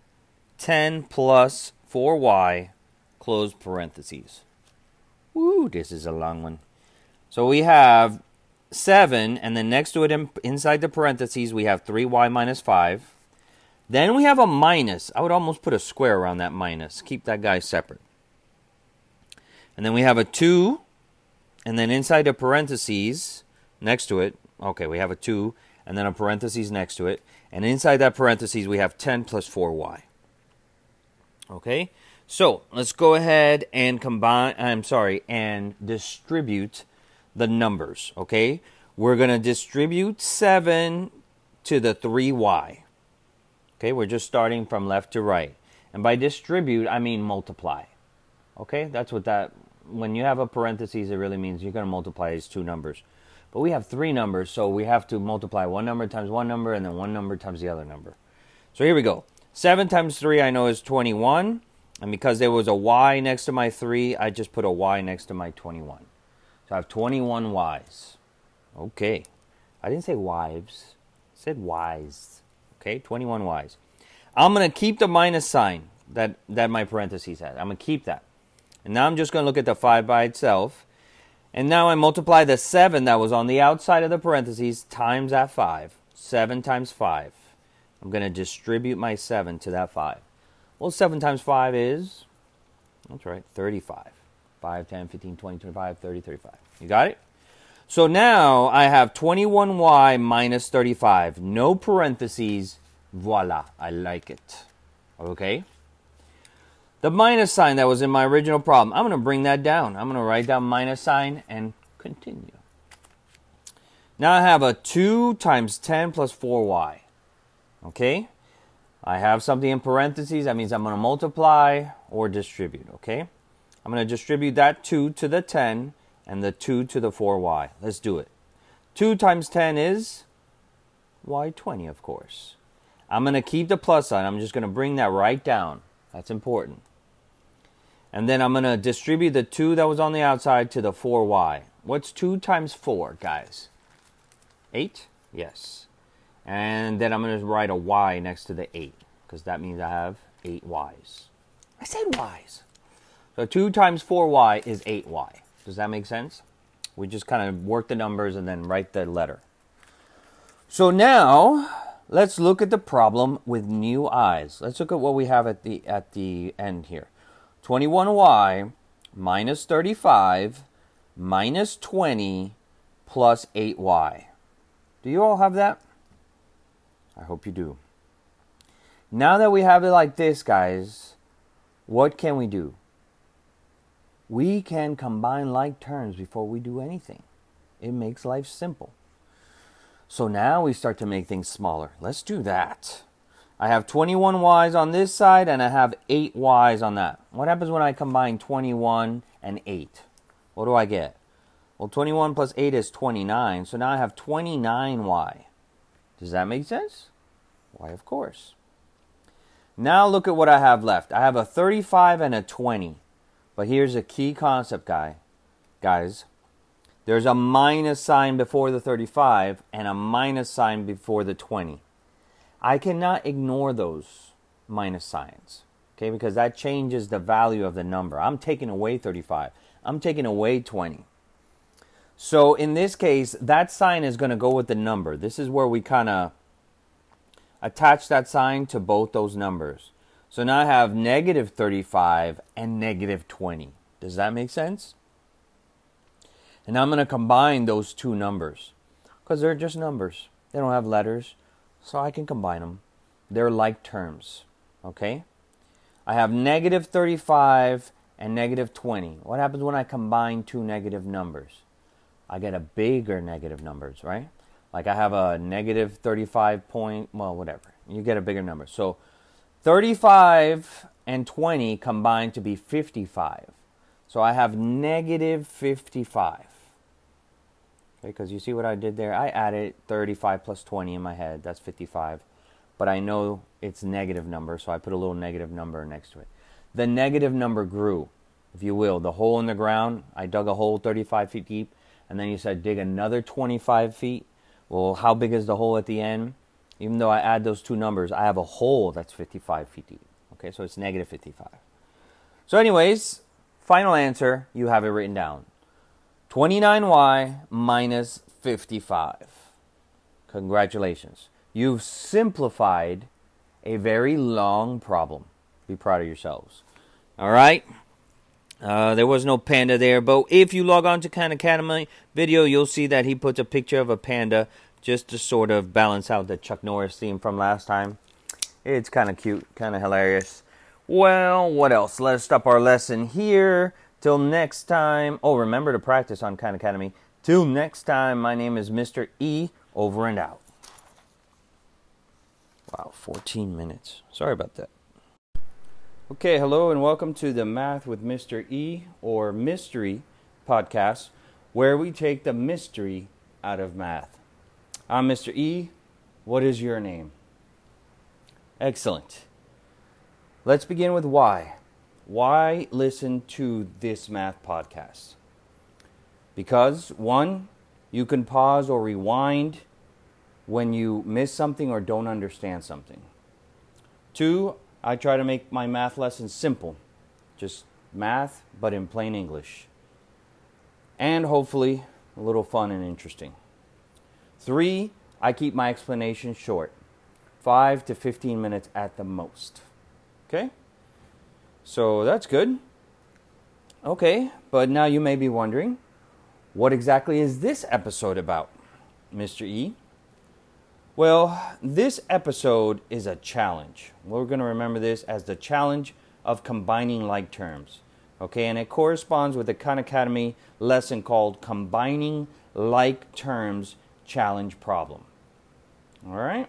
A: 10 plus 4y, close parentheses. Woo, this is a long one. So we have 7, and then next to it in, inside the parentheses, we have 3y minus 5. Then we have a minus. I would almost put a square around that minus. Keep that guy separate. And then we have a 2 and then inside the parentheses next to it, okay, we have a 2, and then a parentheses next to it. And inside that parentheses, we have 10 plus 4y. Okay? So let's go ahead and combine, I'm sorry, and distribute the numbers. Okay? We're going to distribute 7 to the 3y. Okay? We're just starting from left to right. And by distribute, I mean multiply. Okay? That's what that when you have a parentheses, it really means you're going to multiply these two numbers. But we have three numbers, so we have to multiply one number times one number and then one number times the other number. So here we go. 7 times 3 I know is 21. And because there was a y next to my 3, I just put a y next to my 21. So I have 21 y's. Okay. I didn't say wives. I said y's. Okay, 21 y's. I'm going to keep the minus sign that, that my parentheses had. I'm going to keep that. And now I'm just going to look at the 5 by itself. And now I multiply the 7 that was on the outside of the parentheses times that 5. 7 times 5. I'm going to distribute my 7 to that 5. Well, 7 times 5 is, that's right, 35. 5, 10, 15, 20, 25, 30, 35. You got it? So now I have 21y minus 35. No parentheses. Voila. I like it. Okay? The minus sign that was in my original problem, I'm going to bring that down. I'm going to write down minus sign and continue. Now I have a 2 times 10 plus 4y. Okay? I have something in parentheses. That means I'm going to multiply or distribute. Okay? I'm going to distribute that 2 to the 10 and the 2 to the 4y. Let's do it. 2 times 10 is y20, of course. I'm going to keep the plus sign. I'm just going to bring that right down. That's important. And then I'm going to distribute the 2 that was on the outside to the 4y. What's 2 times 4, guys? 8? Yes. And then I'm going to write a y next to the 8 because that means I have 8 y's. I said y's. So 2 times 4y is 8y. Does that make sense? We just kind of work the numbers and then write the letter. So now let's look at the problem with new eyes. Let's look at what we have at the at the end here. 21y minus 35 minus 20 plus 8y. Do you all have that? I hope you do. Now that we have it like this, guys, what can we do? We can combine like terms before we do anything. It makes life simple. So now we start to make things smaller. Let's do that. I have 21 y's on this side and I have 8 y's on that. What happens when I combine 21 and 8? What do I get? Well, 21 plus 8 is 29, so now I have 29y. Does that make sense? Why, of course. Now look at what I have left. I have a 35 and a 20. But here's a key concept, guy. Guys, there's a minus sign before the 35 and a minus sign before the 20. I cannot ignore those minus signs, okay, because that changes the value of the number. I'm taking away 35, I'm taking away 20. So in this case, that sign is going to go with the number. This is where we kind of attach that sign to both those numbers. So now I have negative 35 and negative 20. Does that make sense? And I'm going to combine those two numbers because they're just numbers. They don't have letters, so I can combine them. They're like terms. Okay? I have negative 35 and negative 20. What happens when I combine two negative numbers? I get a bigger negative numbers, right? Like I have a negative 35 point, well, whatever. You get a bigger number. So 35 and 20 combine to be 55. So I have negative 55. Okay, because you see what I did there? I added 35 plus 20 in my head. That's 55. But I know it's negative number, so I put a little negative number next to it. The negative number grew, if you will. The hole in the ground, I dug a hole 35 feet deep and then you said dig another 25 feet. Well, how big is the hole at the end? Even though I add those two numbers, I have a hole that's 55 feet deep. Okay, so it's negative 55. So, anyways, final answer, you have it written down 29y minus 55. Congratulations. You've simplified a very long problem. Be proud of yourselves. All right? Uh, there was no panda there, but if you log on to Khan Academy video, you'll see that he puts a picture of a panda just to sort of balance out the Chuck Norris theme from last time. It's kind of cute, kind of hilarious. Well, what else? Let's stop our lesson here. Till next time. Oh, remember to practice on Khan Academy. Till next time, my name is Mr. E. Over and out. Wow, 14 minutes. Sorry about that. Okay, hello and welcome to the Math with Mr. E or Mystery podcast, where we take the mystery out of math. I'm Mr. E. What is your name? Excellent. Let's begin with why. Why listen to this math podcast? Because, one, you can pause or rewind when you miss something or don't understand something. Two, I try to make my math lessons simple, just math, but in plain English. And hopefully a little fun and interesting. Three, I keep my explanation short, 5 to 15 minutes at the most. Okay? So that's good. Okay, but now you may be wondering what exactly is this episode about, Mr. E? Well, this episode is a challenge. We're going to remember this as the challenge of combining like terms. Okay, and it corresponds with the Khan Academy lesson called Combining Like Terms Challenge Problem. All right.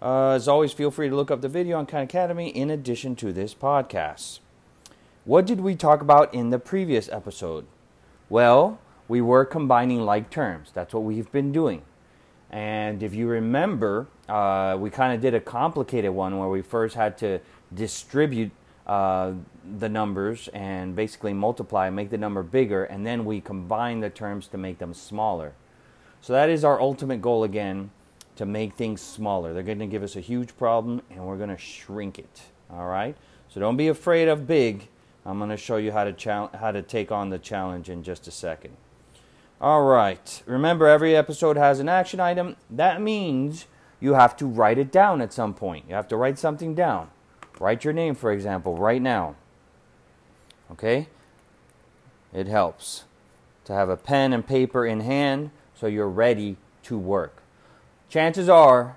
A: Uh, as always, feel free to look up the video on Khan Academy in addition to this podcast. What did we talk about in the previous episode? Well, we were combining like terms. That's what we've been doing. And if you remember, uh, we kind of did a complicated one where we first had to distribute uh, the numbers and basically multiply, make the number bigger, and then we combine the terms to make them smaller. So that is our ultimate goal again to make things smaller. They're going to give us a huge problem and we're going to shrink it. All right? So don't be afraid of big. I'm going to show you how to chal- how to take on the challenge in just a second. All right. Remember every episode has an action item. That means you have to write it down at some point. You have to write something down. Write your name for example right now. Okay? It helps to have a pen and paper in hand so you're ready to work chances are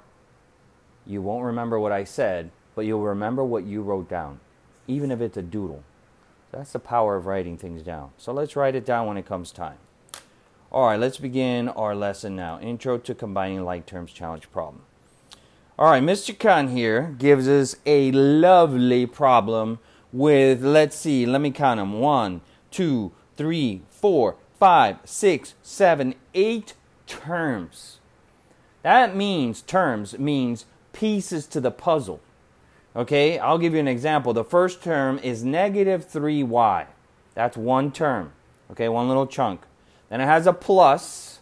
A: you won't remember what I said, but you'll remember what you wrote down, even if it's a doodle. That's the power of writing things down. So let's write it down when it comes time. All right, let's begin our lesson now. Intro to Combining Like Terms Challenge Problem. All right, Mr. Khan here gives us a lovely problem with, let's see, let me count them. One, two, three, four, five, six, seven, eight terms. That means, terms means pieces to the puzzle. Okay, I'll give you an example. The first term is negative 3y. That's one term. Okay, one little chunk. Then it has a plus.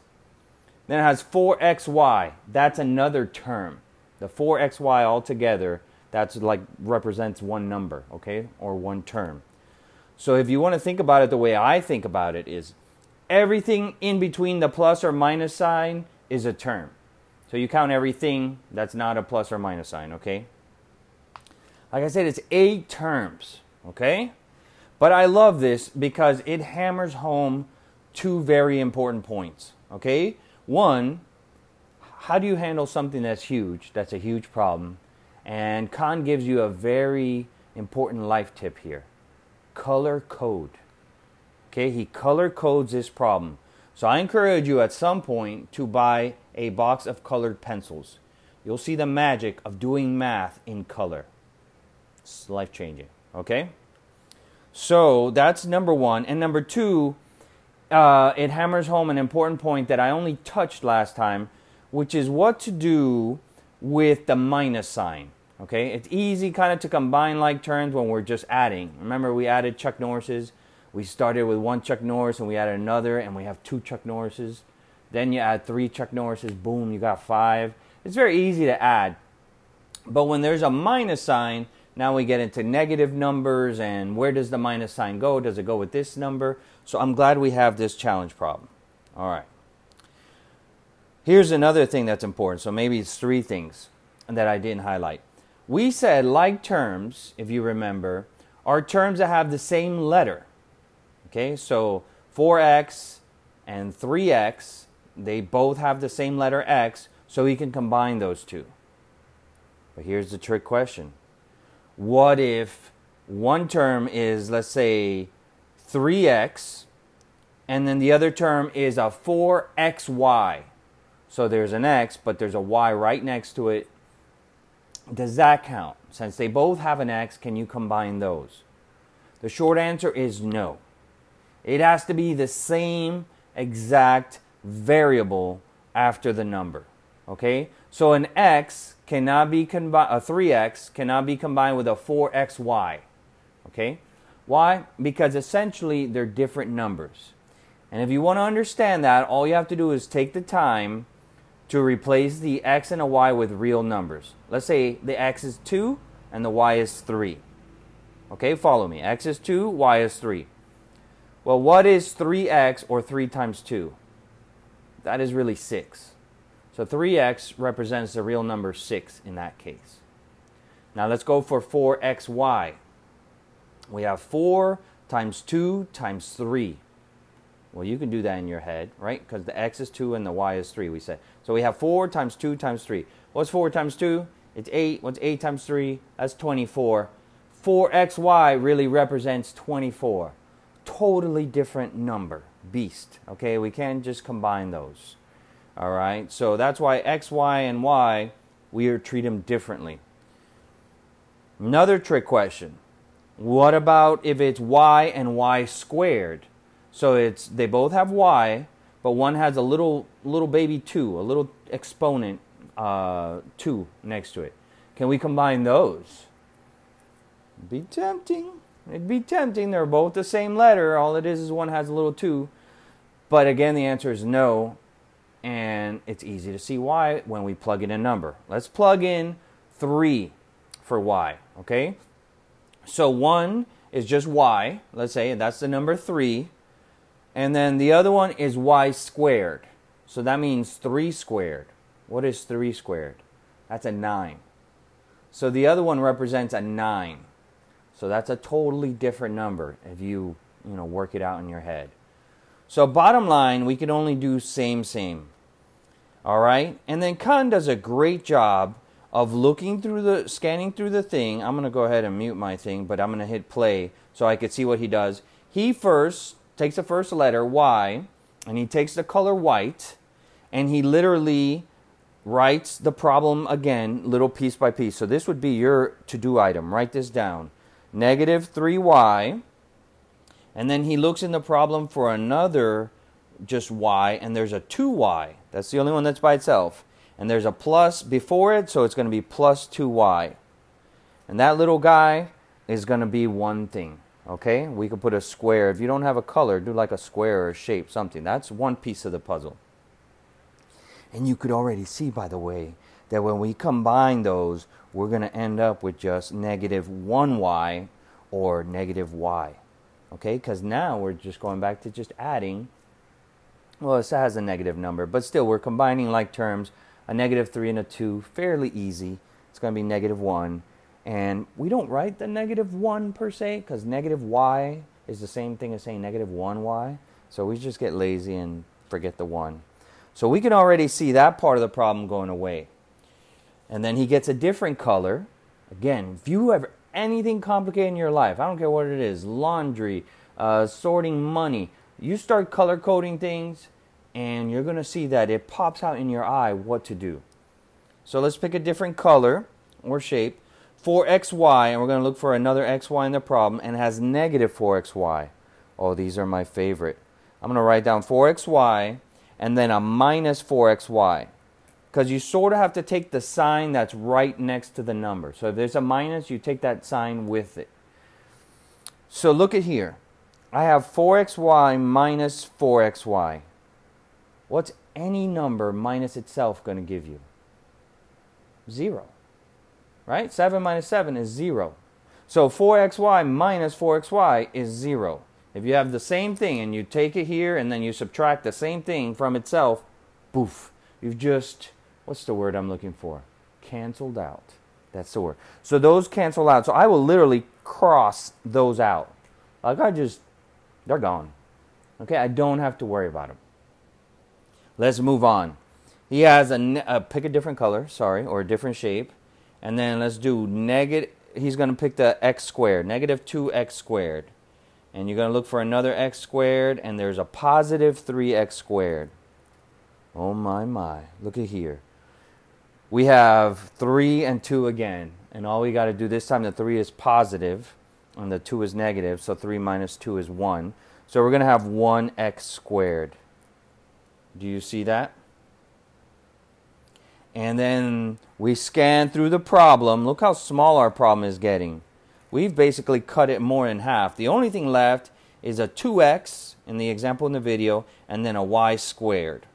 A: Then it has 4xy. That's another term. The 4xy altogether, that's like represents one number, okay, or one term. So if you want to think about it the way I think about it is everything in between the plus or minus sign is a term. So you count everything that's not a plus or minus sign, okay? Like I said, it's eight terms, okay? But I love this because it hammers home two very important points, okay? One, how do you handle something that's huge, that's a huge problem? And Khan gives you a very important life tip here color code. Okay, he color codes this problem. So I encourage you at some point to buy a box of colored pencils. You'll see the magic of doing math in color. It's life changing, okay? So that's number one. And number two, uh, it hammers home an important point that I only touched last time, which is what to do with the minus sign. Okay, it's easy kind of to combine like terms when we're just adding. Remember, we added Chuck Norris's. We started with one Chuck Norris and we added another, and we have two Chuck Norris's. Then you add three Chuck Norris's, boom, you got five. It's very easy to add. But when there's a minus sign, now we get into negative numbers and where does the minus sign go? Does it go with this number? So I'm glad we have this challenge problem. All right. Here's another thing that's important. So maybe it's three things that I didn't highlight. We said like terms, if you remember, are terms that have the same letter. Okay, so 4x and 3x they both have the same letter X, so we can combine those two. But here's the trick question What if one term is, let's say, 3x, and then the other term is a 4xy? So there's an x, but there's a y right next to it. Does that count? Since they both have an x, can you combine those? The short answer is no. It has to be the same exact variable after the number. Okay? So an x cannot be combined, a 3x cannot be combined with a 4xy. Okay? Why? Because essentially they're different numbers. And if you want to understand that, all you have to do is take the time to replace the x and a y with real numbers. Let's say the x is 2 and the y is 3. Okay, follow me. x is 2, y is 3. Well, what is 3x or 3 times 2? That is really 6. So 3x represents the real number 6 in that case. Now let's go for 4xy. We have 4 times 2 times 3. Well, you can do that in your head, right? Because the x is 2 and the y is 3, we said. So we have 4 times 2 times 3. What's 4 times 2? It's 8. What's 8 times 3? That's 24. 4xy really represents 24. Totally different number, beast. Okay, we can't just combine those. All right, so that's why x, y, and y, we are treat them differently. Another trick question. What about if it's y and y squared? So it's they both have y, but one has a little little baby 2, a little exponent uh, 2 next to it. Can we combine those? Be tempting. It'd be tempting. They're both the same letter. All it is is one has a little 2. But again, the answer is no. And it's easy to see why when we plug in a number. Let's plug in 3 for y, okay? So 1 is just y, let's say, that's the number 3. And then the other one is y squared. So that means 3 squared. What is 3 squared? That's a 9. So the other one represents a 9. So that's a totally different number if you, you know, work it out in your head. So bottom line, we can only do same same. All right? And then Khan does a great job of looking through the scanning through the thing. I'm going to go ahead and mute my thing, but I'm going to hit play so I could see what he does. He first takes the first letter Y and he takes the color white and he literally writes the problem again, little piece by piece. So this would be your to do item. Write this down negative 3y. And then he looks in the problem for another just y, and there's a 2y. That's the only one that's by itself. And there's a plus before it, so it's going to be plus 2y. And that little guy is going to be one thing. Okay? We could put a square. If you don't have a color, do like a square or a shape, something. That's one piece of the puzzle. And you could already see, by the way, that when we combine those, we're going to end up with just negative 1y or negative y. Okay, because now we're just going back to just adding. Well, it has a negative number, but still we're combining like terms. A negative 3 and a 2, fairly easy. It's going to be negative 1. And we don't write the negative 1 per se, because negative y is the same thing as saying negative 1y. So we just get lazy and forget the 1. So we can already see that part of the problem going away. And then he gets a different color. Again, if you have anything complicated in your life, I don't care what it is laundry, uh, sorting money you start color coding things, and you're going to see that it pops out in your eye what to do. So let's pick a different color or shape. for xy, and we're going to look for another xy in the problem, and has negative 4xy. Oh, these are my favorite. I'm going to write down 4xy and then a minus 4xy because you sort of have to take the sign that's right next to the number. So if there's a minus, you take that sign with it. So look at here. I have 4xy minus 4xy. What's any number minus itself going to give you? Zero. Right? 7 minus 7 is 0. So 4xy minus 4xy is 0. If you have the same thing and you take it here and then you subtract the same thing from itself, poof, you've just what's the word I'm looking for? Canceled out. That's the word. So those cancel out. So I will literally cross those out. Like I just, they're gone. Okay, I don't have to worry about them. Let's move on. He has a, a pick a different color, sorry, or a different shape, and then let's do negative. He's going to pick the x squared, negative two x squared, and you're going to look for another x squared, and there's a positive three x squared. Oh my my! Look at here we have 3 and 2 again. And all we got to do this time, the 3 is positive and the 2 is negative. So 3 minus 2 is 1. So we're going to have 1x squared. Do you see that? And then we scan through the problem. Look how small our problem is getting. We've basically cut it more in half. The only thing left is a 2x in the example in the video and then a y squared.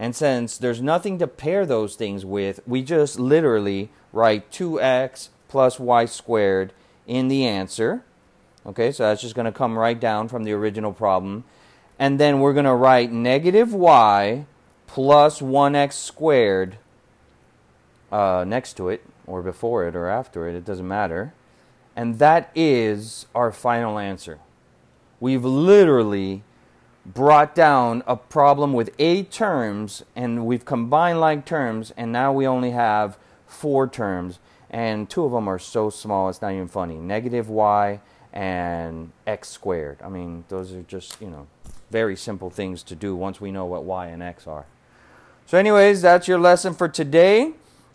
A: And since there's nothing to pair those things with, we just literally write 2x plus y squared in the answer. Okay, so that's just going to come right down from the original problem. And then we're going to write negative y plus 1x squared uh, next to it, or before it, or after it, it doesn't matter. And that is our final answer. We've literally brought down a problem with eight terms and we've combined like terms and now we only have four terms and two of them are so small it's not even funny. Negative y and x squared. I mean, those are just, you know, very simple things to do once we know what y and x are. So, anyways, that's your lesson for today.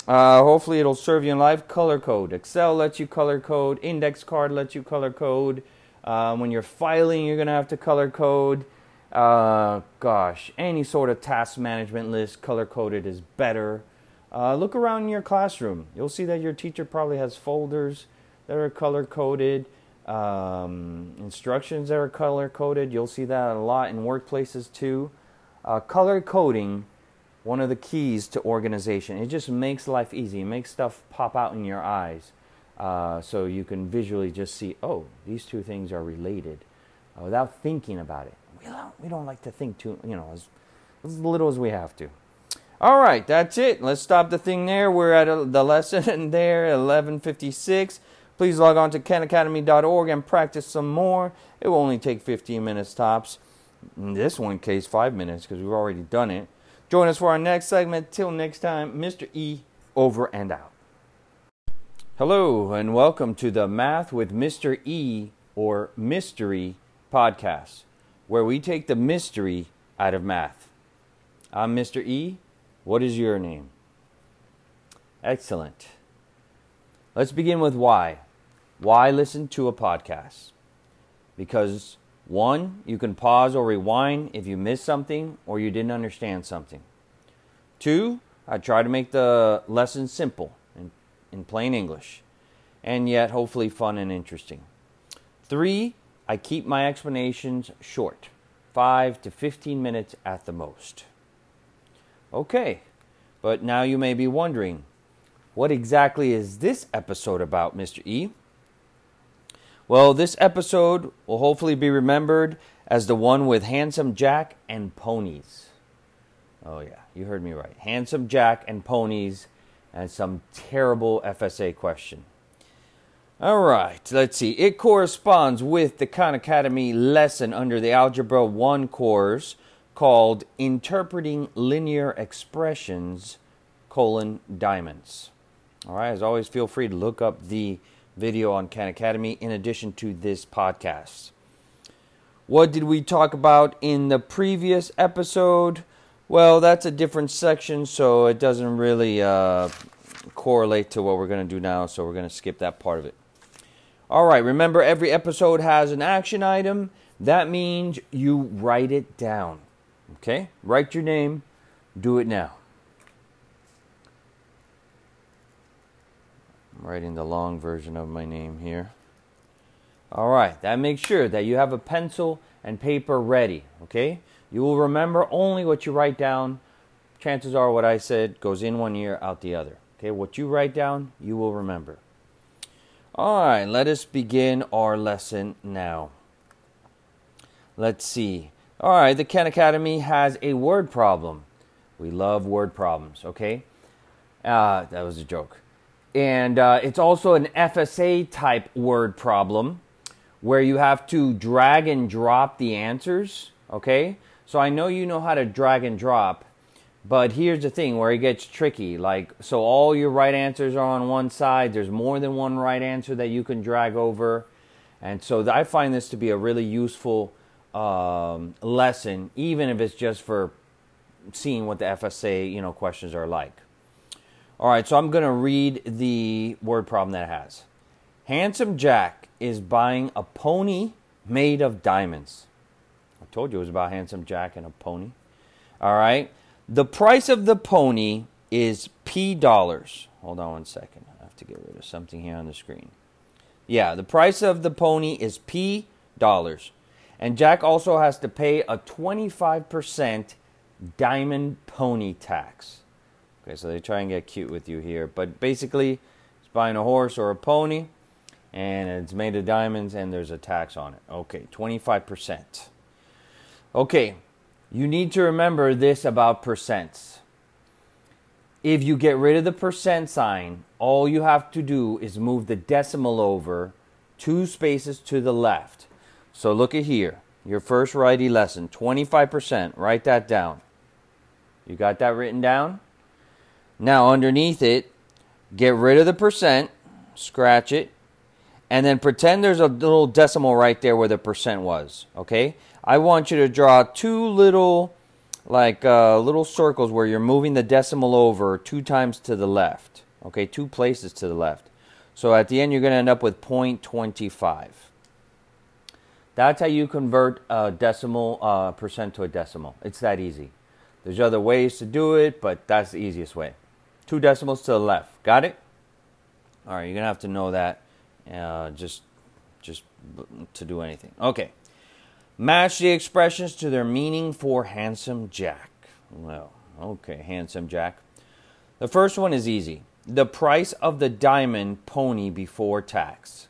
A: Uh, hopefully, it'll serve you in life. Color code. Excel lets you color code. Index card lets you color code. Uh, when you're filing, you're going to have to color code. Uh, gosh, any sort of task management list, color coded is better. Uh, look around in your classroom. You'll see that your teacher probably has folders that are color coded, um, instructions that are color coded. You'll see that a lot in workplaces too. Uh, color coding, one of the keys to organization. It just makes life easy. It makes stuff pop out in your eyes. Uh, so you can visually just see, oh, these two things are related uh, without thinking about it. We don't, like to think too, you know, as, as little as we have to. All right, that's it. Let's stop the thing there. We're at a, the lesson there, 1156. Please log on to khanacademy.org and practice some more. It will only take 15 minutes tops. In this one case, five minutes because we've already done it. Join us for our next segment. Till next time, Mr. E over and out. Hello, and welcome to the Math with Mr. E or Mystery podcast, where we take the mystery out of math. I'm Mr. E. What is your name? Excellent. Let's begin with why. Why listen to a podcast? Because one, you can pause or rewind if you missed something or you didn't understand something. Two, I try to make the lesson simple in, in plain English and yet hopefully fun and interesting. Three, I keep my explanations short, 5 to 15 minutes at the most. Okay, but now you may be wondering what exactly is this episode about, Mr. E? Well, this episode will hopefully be remembered as the one with Handsome Jack and ponies. Oh, yeah, you heard me right. Handsome Jack and ponies and some terrible FSA question. All right, let's see. It corresponds with the Khan Academy lesson under the Algebra 1 course called Interpreting Linear Expressions, colon, diamonds. All right, as always, feel free to look up the video on Khan Academy in addition to this podcast. What did we talk about in the previous episode? Well, that's a different section, so it doesn't really uh, correlate to what we're going to do now, so we're going to skip that part of it. All right, remember every episode has an action item. That means you write it down. Okay? Write your name. Do it now. I'm writing the long version of my name here. All right, that makes sure that you have a pencil and paper ready. Okay? You will remember only what you write down. Chances are what I said goes in one ear, out the other. Okay? What you write down, you will remember. All right, let us begin our lesson now. Let's see. All right, the Khan Academy has a word problem. We love word problems, okay? Uh, that was a joke. And uh, it's also an FSA type word problem where you have to drag and drop the answers, okay? So I know you know how to drag and drop, but here's the thing where it gets tricky. Like, so all your right answers are on one side, there's more than one right answer that you can drag over. And so I find this to be a really useful um, lesson, even if it's just for seeing what the FSA you know questions are like. All right, so I'm going to read the word problem that it has. Handsome Jack is buying a pony made of diamonds. I told you it was about Handsome Jack and a pony. All right. The price of the pony is P dollars. Hold on one second. I have to get rid of something here on the screen. Yeah, the price of the pony is P dollars. And Jack also has to pay a 25% diamond pony tax. Okay, so they try and get cute with you here. But basically, it's buying a horse or a pony, and it's made of diamonds, and there's a tax on it. Okay, 25%. Okay, you need to remember this about percents. If you get rid of the percent sign, all you have to do is move the decimal over two spaces to the left. So look at here, your first righty lesson, 25%. Write that down. You got that written down? Now, underneath it, get rid of the percent, scratch it, and then pretend there's a little decimal right there where the percent was. Okay? I want you to draw two little, like uh, little circles where you're moving the decimal over two times to the left. Okay, two places to the left. So at the end, you're going to end up with 0.25. That's how you convert a decimal uh, percent to a decimal. It's that easy. There's other ways to do it, but that's the easiest way. Two decimals to the left. Got it? All right, you're gonna have to know that, uh, just, just to do anything. Okay. Match the expressions to their meaning for handsome Jack. Well, okay, handsome Jack. The first one is easy. The price of the diamond pony before tax.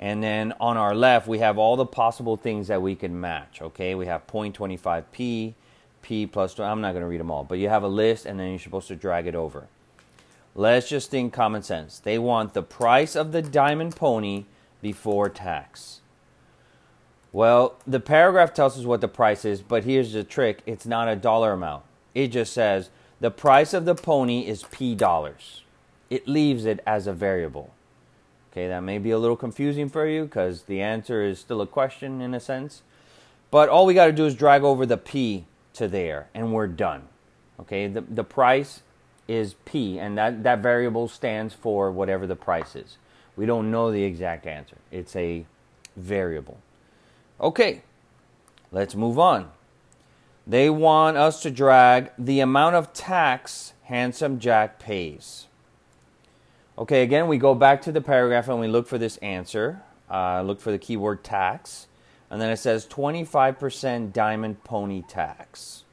A: And then on our left, we have all the possible things that we can match. Okay, we have 0.25p, p plus, I'm not going to read them all, but you have a list and then you're supposed to drag it over. Let's just think common sense. They want the price of the diamond pony before tax. Well, the paragraph tells us what the price is, but here's the trick it's not a dollar amount. It just says the price of the pony is P dollars. It leaves it as a variable. Okay, that may be a little confusing for you because the answer is still a question in a sense. But all we got to do is drag over the P to there and we're done. Okay, the, the price is P, and that, that variable stands for whatever the price is. We don't know the exact answer, it's a variable. Okay, let's move on. They want us to drag the amount of tax Handsome Jack pays. Okay, again, we go back to the paragraph and we look for this answer. Uh, look for the keyword tax. And then it says 25% diamond pony tax.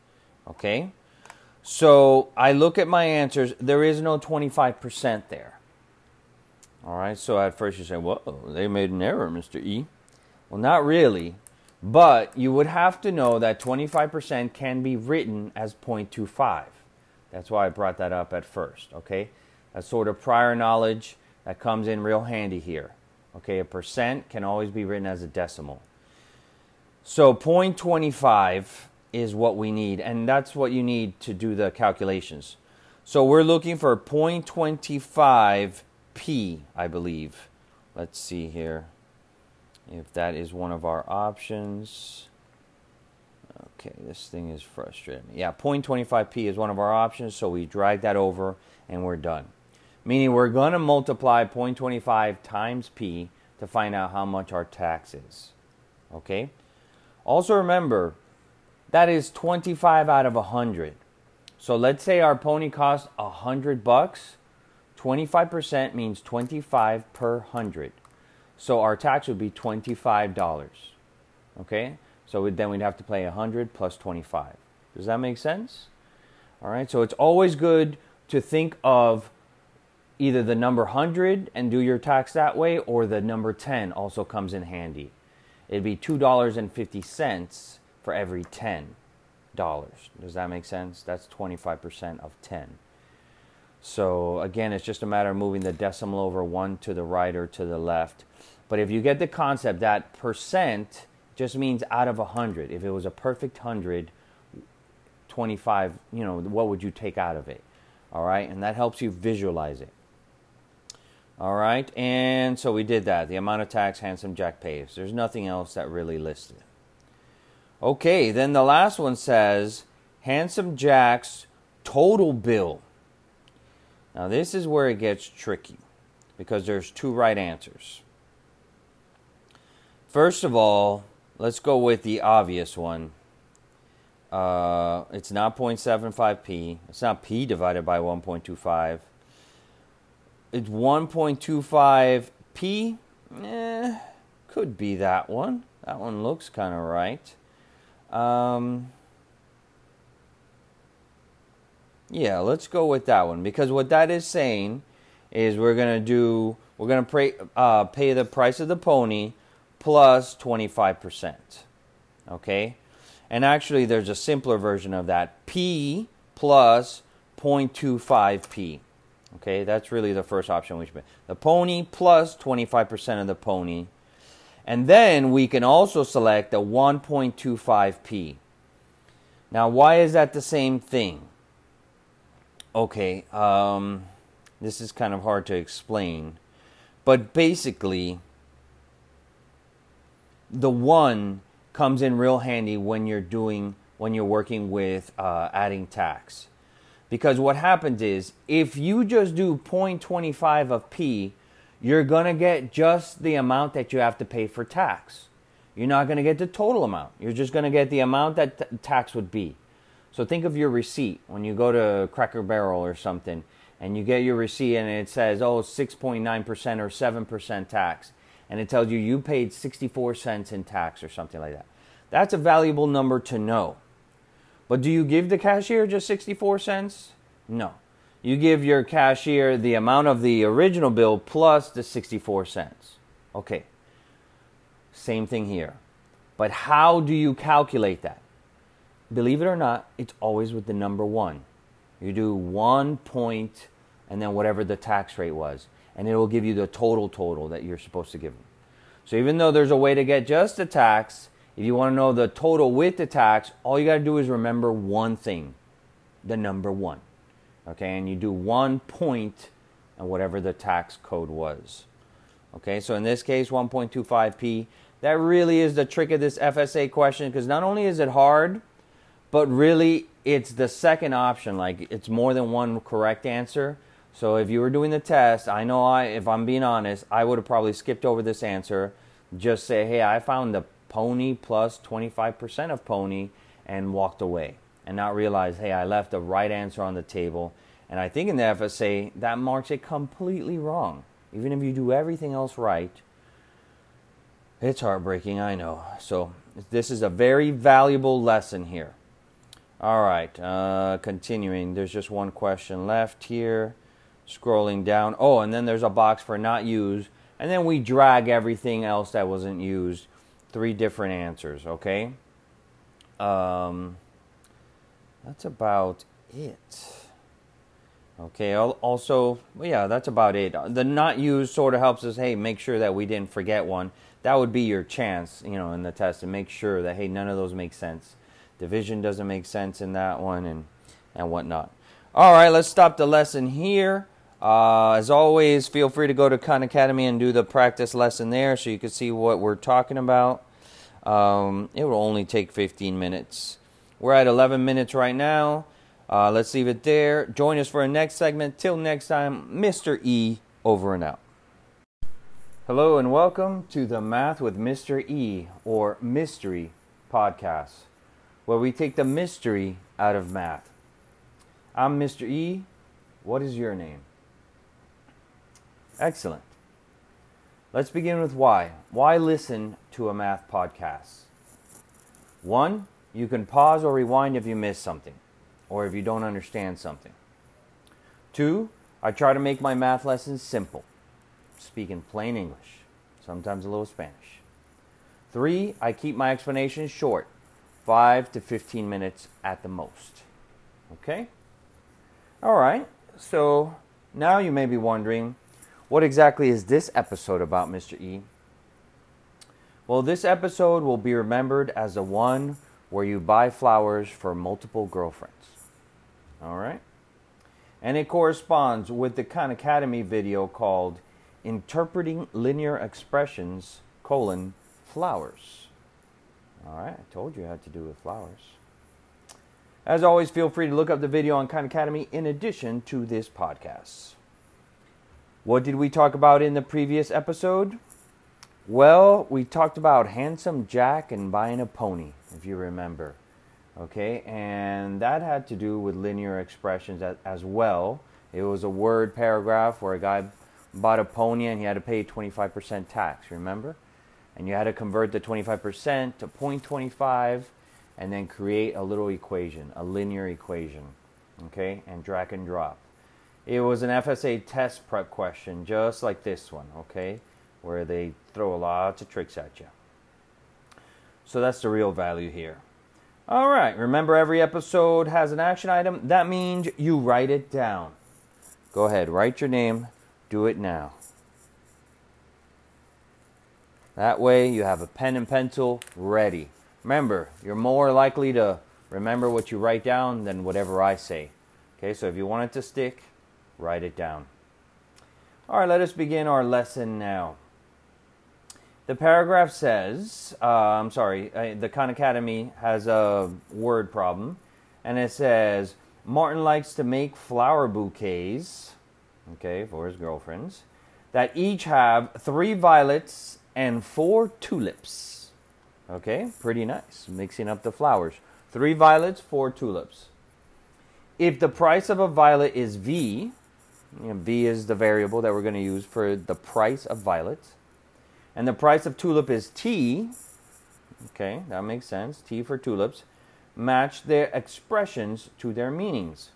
A: Okay? So I look at my answers. There is no 25% there. All right, so at first you say, whoa, they made an error, Mr. E. Well, not really, but you would have to know that 25% can be written as 0.25. That's why I brought that up at first, okay? That's sort of prior knowledge that comes in real handy here. Okay, a percent can always be written as a decimal. So 0.25 is what we need, and that's what you need to do the calculations. So we're looking for 0.25p, I believe. Let's see here if that is one of our options. Okay, this thing is frustrating. Yeah, 0.25p is one of our options, so we drag that over and we're done. Meaning we're going to multiply 0.25 times p to find out how much our tax is. Okay? Also remember, that is 25 out of 100. So let's say our pony costs 100 bucks. 25% means 25 per 100. So our tax would be $25. Okay? So then we'd have to pay 100 plus 25. Does that make sense? All right, so it's always good to think of either the number 100 and do your tax that way, or the number 10 also comes in handy. It'd be $2.50 for every $10. Does that make sense? That's 25% of 10. So again, it's just a matter of moving the decimal over one to the right or to the left. But if you get the concept that percent just means out of 100. If it was a perfect 100, 25, you know, what would you take out of it? All right, and that helps you visualize it. All right, and so we did that. The amount of tax Handsome Jack pays. There's nothing else that really listed. Okay, then the last one says Handsome Jack's total bill. Now, this is where it gets tricky because there's two right answers. First of all, let's go with the obvious one. Uh, it's not 0.75p. It's not p divided by 1.25 it's 1.25p. Eh, could be that one. That one looks kind of right. Um, yeah, let's go with that one because what that is saying is we're gonna do we're gonna uh, pay the price of the pony plus 25%. Okay, and actually there's a simpler version of that p plus 0.25p. Okay, that's really the first option we should pick. The pony plus 25% of the pony. And then we can also select the 1.25p. Now, why is that the same thing? Okay, um, This is kind of hard to explain. But basically, the one comes in real handy when you're doing when you're working with uh, adding tax. Because what happens is if you just do 0.25 of p you're going to get just the amount that you have to pay for tax. You're not going to get the total amount. You're just going to get the amount that t- tax would be. So think of your receipt when you go to cracker barrel or something and you get your receipt and it says oh 6.9% or 7% tax and it tells you you paid 64 cents in tax or something like that. That's a valuable number to know. But do you give the cashier just 64 cents? No. You give your cashier the amount of the original bill plus the 64 cents. Okay. Same thing here. But how do you calculate that? Believe it or not, it's always with the number one. You do one point and then whatever the tax rate was and it will give you the total total that you're supposed to give them. So even though there's a way to get just the tax, if you want to know the total with the tax, all you got to do is remember one thing, the number one. Okay, and you do one point and whatever the tax code was. Okay, so in this case, 1.25p. That really is the trick of this FSA question because not only is it hard, but really it's the second option. Like it's more than one correct answer. So if you were doing the test, I know I, if I'm being honest, I would have probably skipped over this answer. Just say, hey, I found the pony plus 25% of pony and walked away and not realize, hey, I left the right answer on the table. And I think in the FSA, that marks it completely wrong. Even if you do everything else right, it's heartbreaking, I know. So this is a very valuable lesson here. All right, uh, continuing. There's just one question left here scrolling down. Oh, and then there's a box for not used. And then we drag everything else that wasn't used. Three different answers, okay? Um, that's about it. Okay, also, yeah, that's about it. The not used sort of helps us, hey, make sure that we didn't forget one. That would be your chance, you know, in the test to make sure that, hey, none of those make sense. Division doesn't make sense in that one and, and whatnot. All right, let's stop the lesson here. Uh, as always, feel free to go to Khan Academy and do the practice lesson there so you can see what we're talking about. Um, it will only take 15 minutes. We're at 11 minutes right now. Uh, let's leave it there. Join us for a next segment. Till next time, Mr. E over and out. Hello and welcome to the Math with Mr. E or Mystery podcast, where we take the mystery out of math. I'm Mr. E. What is your name? Excellent. Let's begin with why. Why listen to a math podcast? One, you can pause or rewind if you miss something or if you don't understand something. Two, I try to make my math lessons simple, speak in plain English, sometimes a little Spanish. Three, I keep my explanations short, 5 to 15 minutes at the most. Okay? All right, so now you may be wondering what exactly is this episode about, Mr. E? Well, this episode will be remembered as the one where you buy flowers for multiple girlfriends. All right? And it corresponds with the Khan Academy video called Interpreting Linear Expressions, colon, flowers. All right, I told you it had to do with flowers. As always, feel free to look up the video on Khan Academy in addition to this podcast. What did we talk about in the previous episode? Well, we talked about Handsome Jack and buying a pony, if you remember. Okay, and that had to do with linear expressions as well. It was a word paragraph where a guy bought a pony and he had to pay 25% tax, remember? And you had to convert the 25% to 0.25 and then create a little equation, a linear equation, okay, and drag and drop. It was an FSA test prep question, just like this one, okay, where they throw lots of tricks at you. So that's the real value here. All right, remember every episode has an action item. That means you write it down. Go ahead, write your name, do it now. That way you have a pen and pencil ready. Remember, you're more likely to remember what you write down than whatever I say. Okay, so if you want it to stick, write it down. All right, let us begin our lesson now. The paragraph says, uh, I'm sorry, uh, the Khan Academy has a word problem, and it says, Martin likes to make flower bouquets, okay, for his girlfriends, that each have three violets and four tulips. Okay, pretty nice, mixing up the flowers. Three violets, four tulips. If the price of a violet is V, V is the variable that we're going to use for the price of violets and the price of tulip is T, okay, that makes sense, T for tulips, match their expressions to their meanings.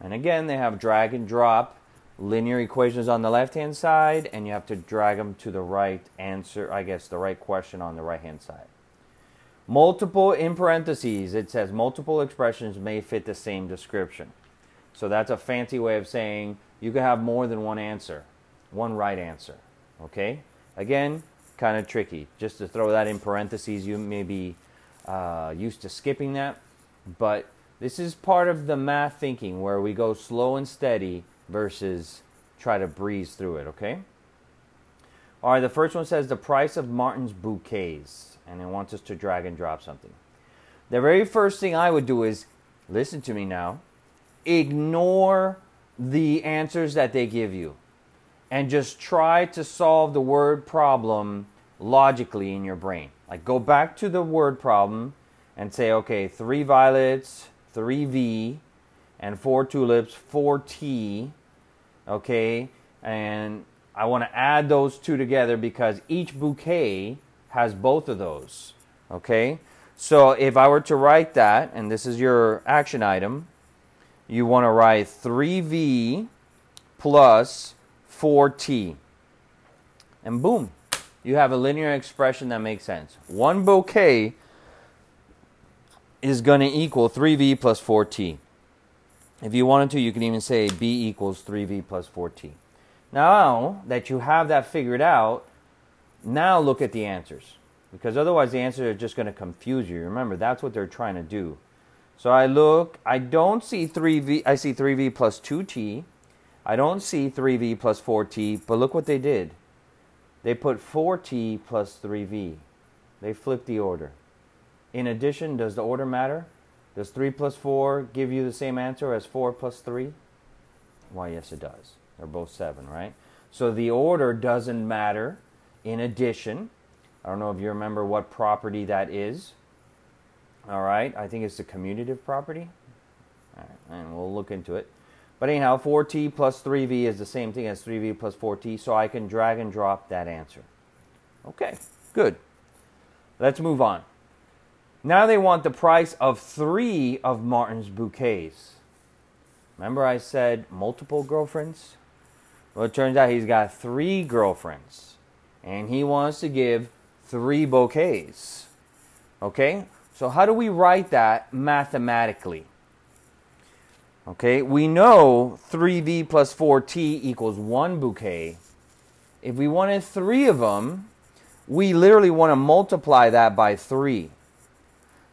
A: And again, they have drag and drop linear equations on the left hand side, and you have to drag them to the right answer, I guess, the right question on the right hand side. Multiple in parentheses, it says multiple expressions may fit the same description. So that's a fancy way of saying you can have more than one answer, one right answer. Okay? Again, kind of tricky. Just to throw that in parentheses, you may be uh, used to skipping that, but this is part of the math thinking where we go slow and steady versus try to breeze through it, okay? All right, the first one says the price of Martin's bouquets, and it wants us to drag and drop something. The very first thing I would do is listen to me now, ignore the answers that they give you and just try to solve the word problem logically in your brain. Like go back to the word problem and say, okay, three violets, three V, and four tulips, four T, okay, and I want to add those two together because each bouquet has both of those, okay? So if I were to write that, and this is your action item, you want to write 3V plus 4t. And boom, you have a linear expression that makes sense. One bouquet is going to equal 3v plus 4t. If you wanted to, you can even say b equals 3v plus 4t. Now that you have that figured out, now look at the answers. Because otherwise, the answers are just going to confuse you. Remember, that's what they're trying to do. So I look, I don't see 3v, I see 3v plus 2t. I don't see 3v plus 4t, but look what they did. They put 4t plus 3v. They flipped the order. In addition, does the order matter? Does 3 plus 4 give you the same answer as 4 plus 3? Why, yes, it does. They're both 7, right? So the order doesn't matter. In addition, I don't know if you remember what property that is. All right, I think it's the commutative property. All right, and we'll look into it. But anyhow, 4t plus 3v is the same thing as 3v plus 4t, so I can drag and drop that answer. Okay, good. Let's move on. Now they want the price of three of Martin's bouquets. Remember, I said multiple girlfriends? Well, it turns out he's got three girlfriends, and he wants to give three bouquets. Okay? So, how do we write that mathematically? Okay, we know 3v plus 4t equals one bouquet. If we wanted three of them, we literally want to multiply that by three.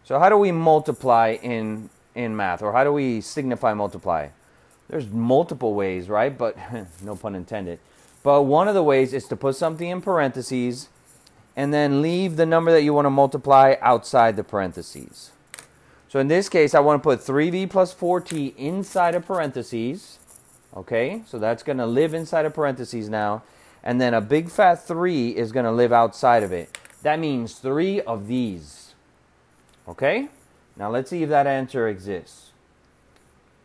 A: So how do we multiply in in math, or how do we signify multiply? There's multiple ways, right? But no pun intended. But one of the ways is to put something in parentheses and then leave the number that you want to multiply outside the parentheses. So in this case, I want to put 3v plus 4t inside of parentheses. Okay, so that's going to live inside of parentheses now. And then a big fat 3 is going to live outside of it. That means 3 of these. Okay, now let's see if that answer exists.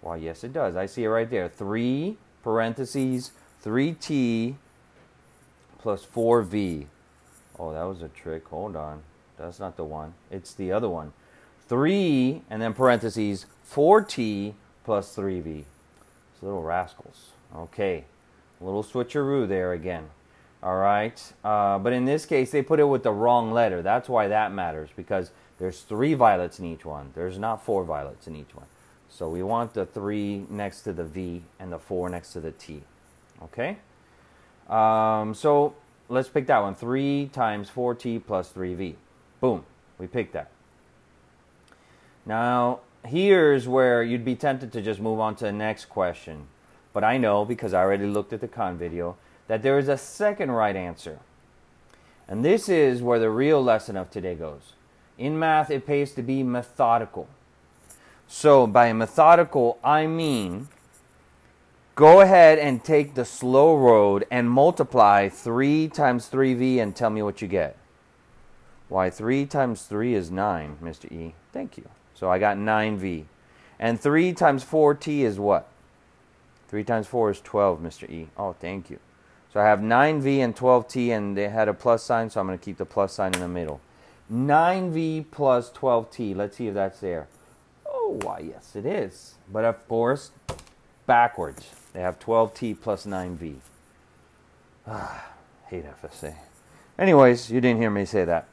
A: Well, yes, it does. I see it right there. 3 parentheses 3t plus 4v. Oh, that was a trick. Hold on. That's not the one. It's the other one. 3 and then parentheses 4t plus 3v. It's little rascals. Okay, a little switcheroo there again. All right, uh, but in this case, they put it with the wrong letter. That's why that matters because there's three violets in each one. There's not four violets in each one. So we want the three next to the V and the four next to the T. Okay? Um, so let's pick that one. 3 times 4T plus 3V. Boom. We picked that. Now, here's where you'd be tempted to just move on to the next question. But I know, because I already looked at the Khan video, that there is a second right answer. And this is where the real lesson of today goes. In math, it pays to be methodical. So, by methodical, I mean go ahead and take the slow road and multiply 3 times 3v and tell me what you get. Why, 3 times 3 is 9, Mr. E. Thank you. So I got 9v. And 3 times 4t is what? 3 times 4 is 12, Mr. E. Oh, thank you. So I have 9v and 12t, and they had a plus sign, so I'm going to keep the plus sign in the middle. 9v plus 12t. Let's see if that's there. Oh, why, yes, it is. But of course, backwards. They have 12t plus 9v. Ah, hate FSA. Anyways, you didn't hear me say that.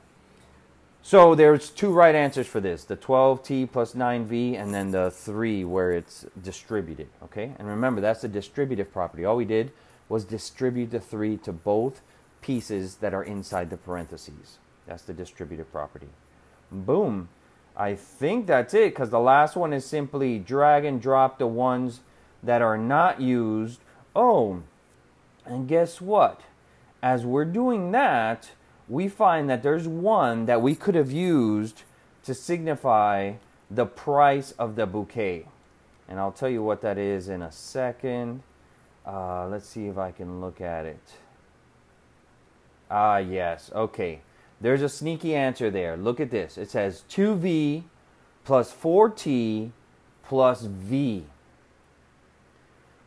A: So there's two right answers for this the 12t plus 9v and then the 3 where it's distributed. Okay? And remember, that's the distributive property. All we did was distribute the 3 to both pieces that are inside the parentheses. That's the distributive property. Boom. I think that's it because the last one is simply drag and drop the ones that are not used. Oh, and guess what? As we're doing that, we find that there's one that we could have used to signify the price of the bouquet. And I'll tell you what that is in a second. Uh, let's see if I can look at it. Ah, yes. Okay. There's a sneaky answer there. Look at this. It says 2v plus 4t plus v.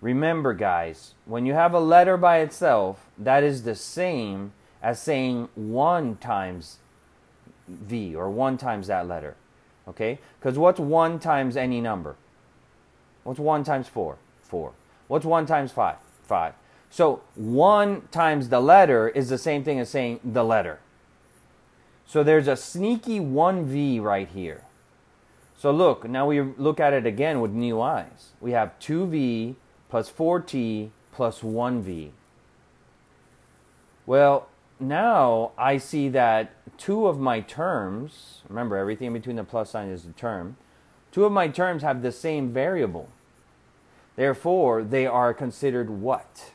A: Remember, guys, when you have a letter by itself, that is the same as saying 1 times v or 1 times that letter. Okay? Because what's 1 times any number? What's 1 times 4? 4. What's 1 times 5? 5. So 1 times the letter is the same thing as saying the letter. So there's a sneaky 1v right here. So look, now we look at it again with new eyes. We have 2v plus 4t plus 1v. Well, now I see that two of my terms, remember everything in between the plus sign is a term, two of my terms have the same variable. Therefore, they are considered what?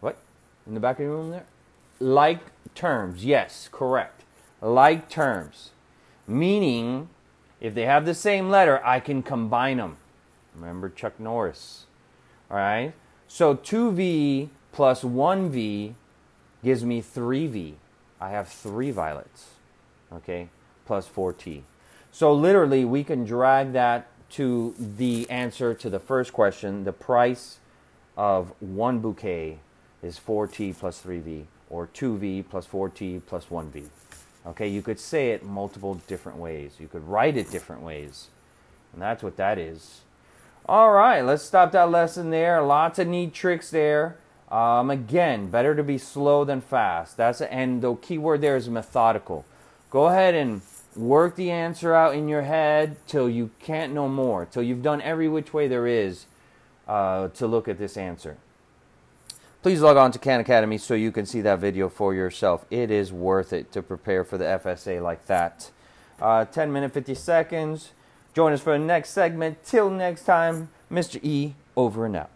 A: What? In the back of the room there? Like terms. Yes, correct. Like terms. Meaning, if they have the same letter, I can combine them. Remember Chuck Norris. All right? So 2V plus 1V gives me 3V. I have three violets. Okay? Plus 4T. So literally, we can drag that to the answer to the first question. The price of one bouquet is 4T plus 3V, or 2V plus 4T plus 1V. Okay, you could say it multiple different ways. You could write it different ways. And that's what that is. All right, let's stop that lesson there. Lots of neat tricks there. Um, again, better to be slow than fast. That's and the key word there is methodical. Go ahead and work the answer out in your head till you can't know more, till you've done every which way there is uh, to look at this answer. Please log on to Khan Academy so you can see that video for yourself. It is worth it to prepare for the FSA like that. Uh, 10 minutes, 50 seconds. Join us for the next segment. Till next time, Mr. E, over and out.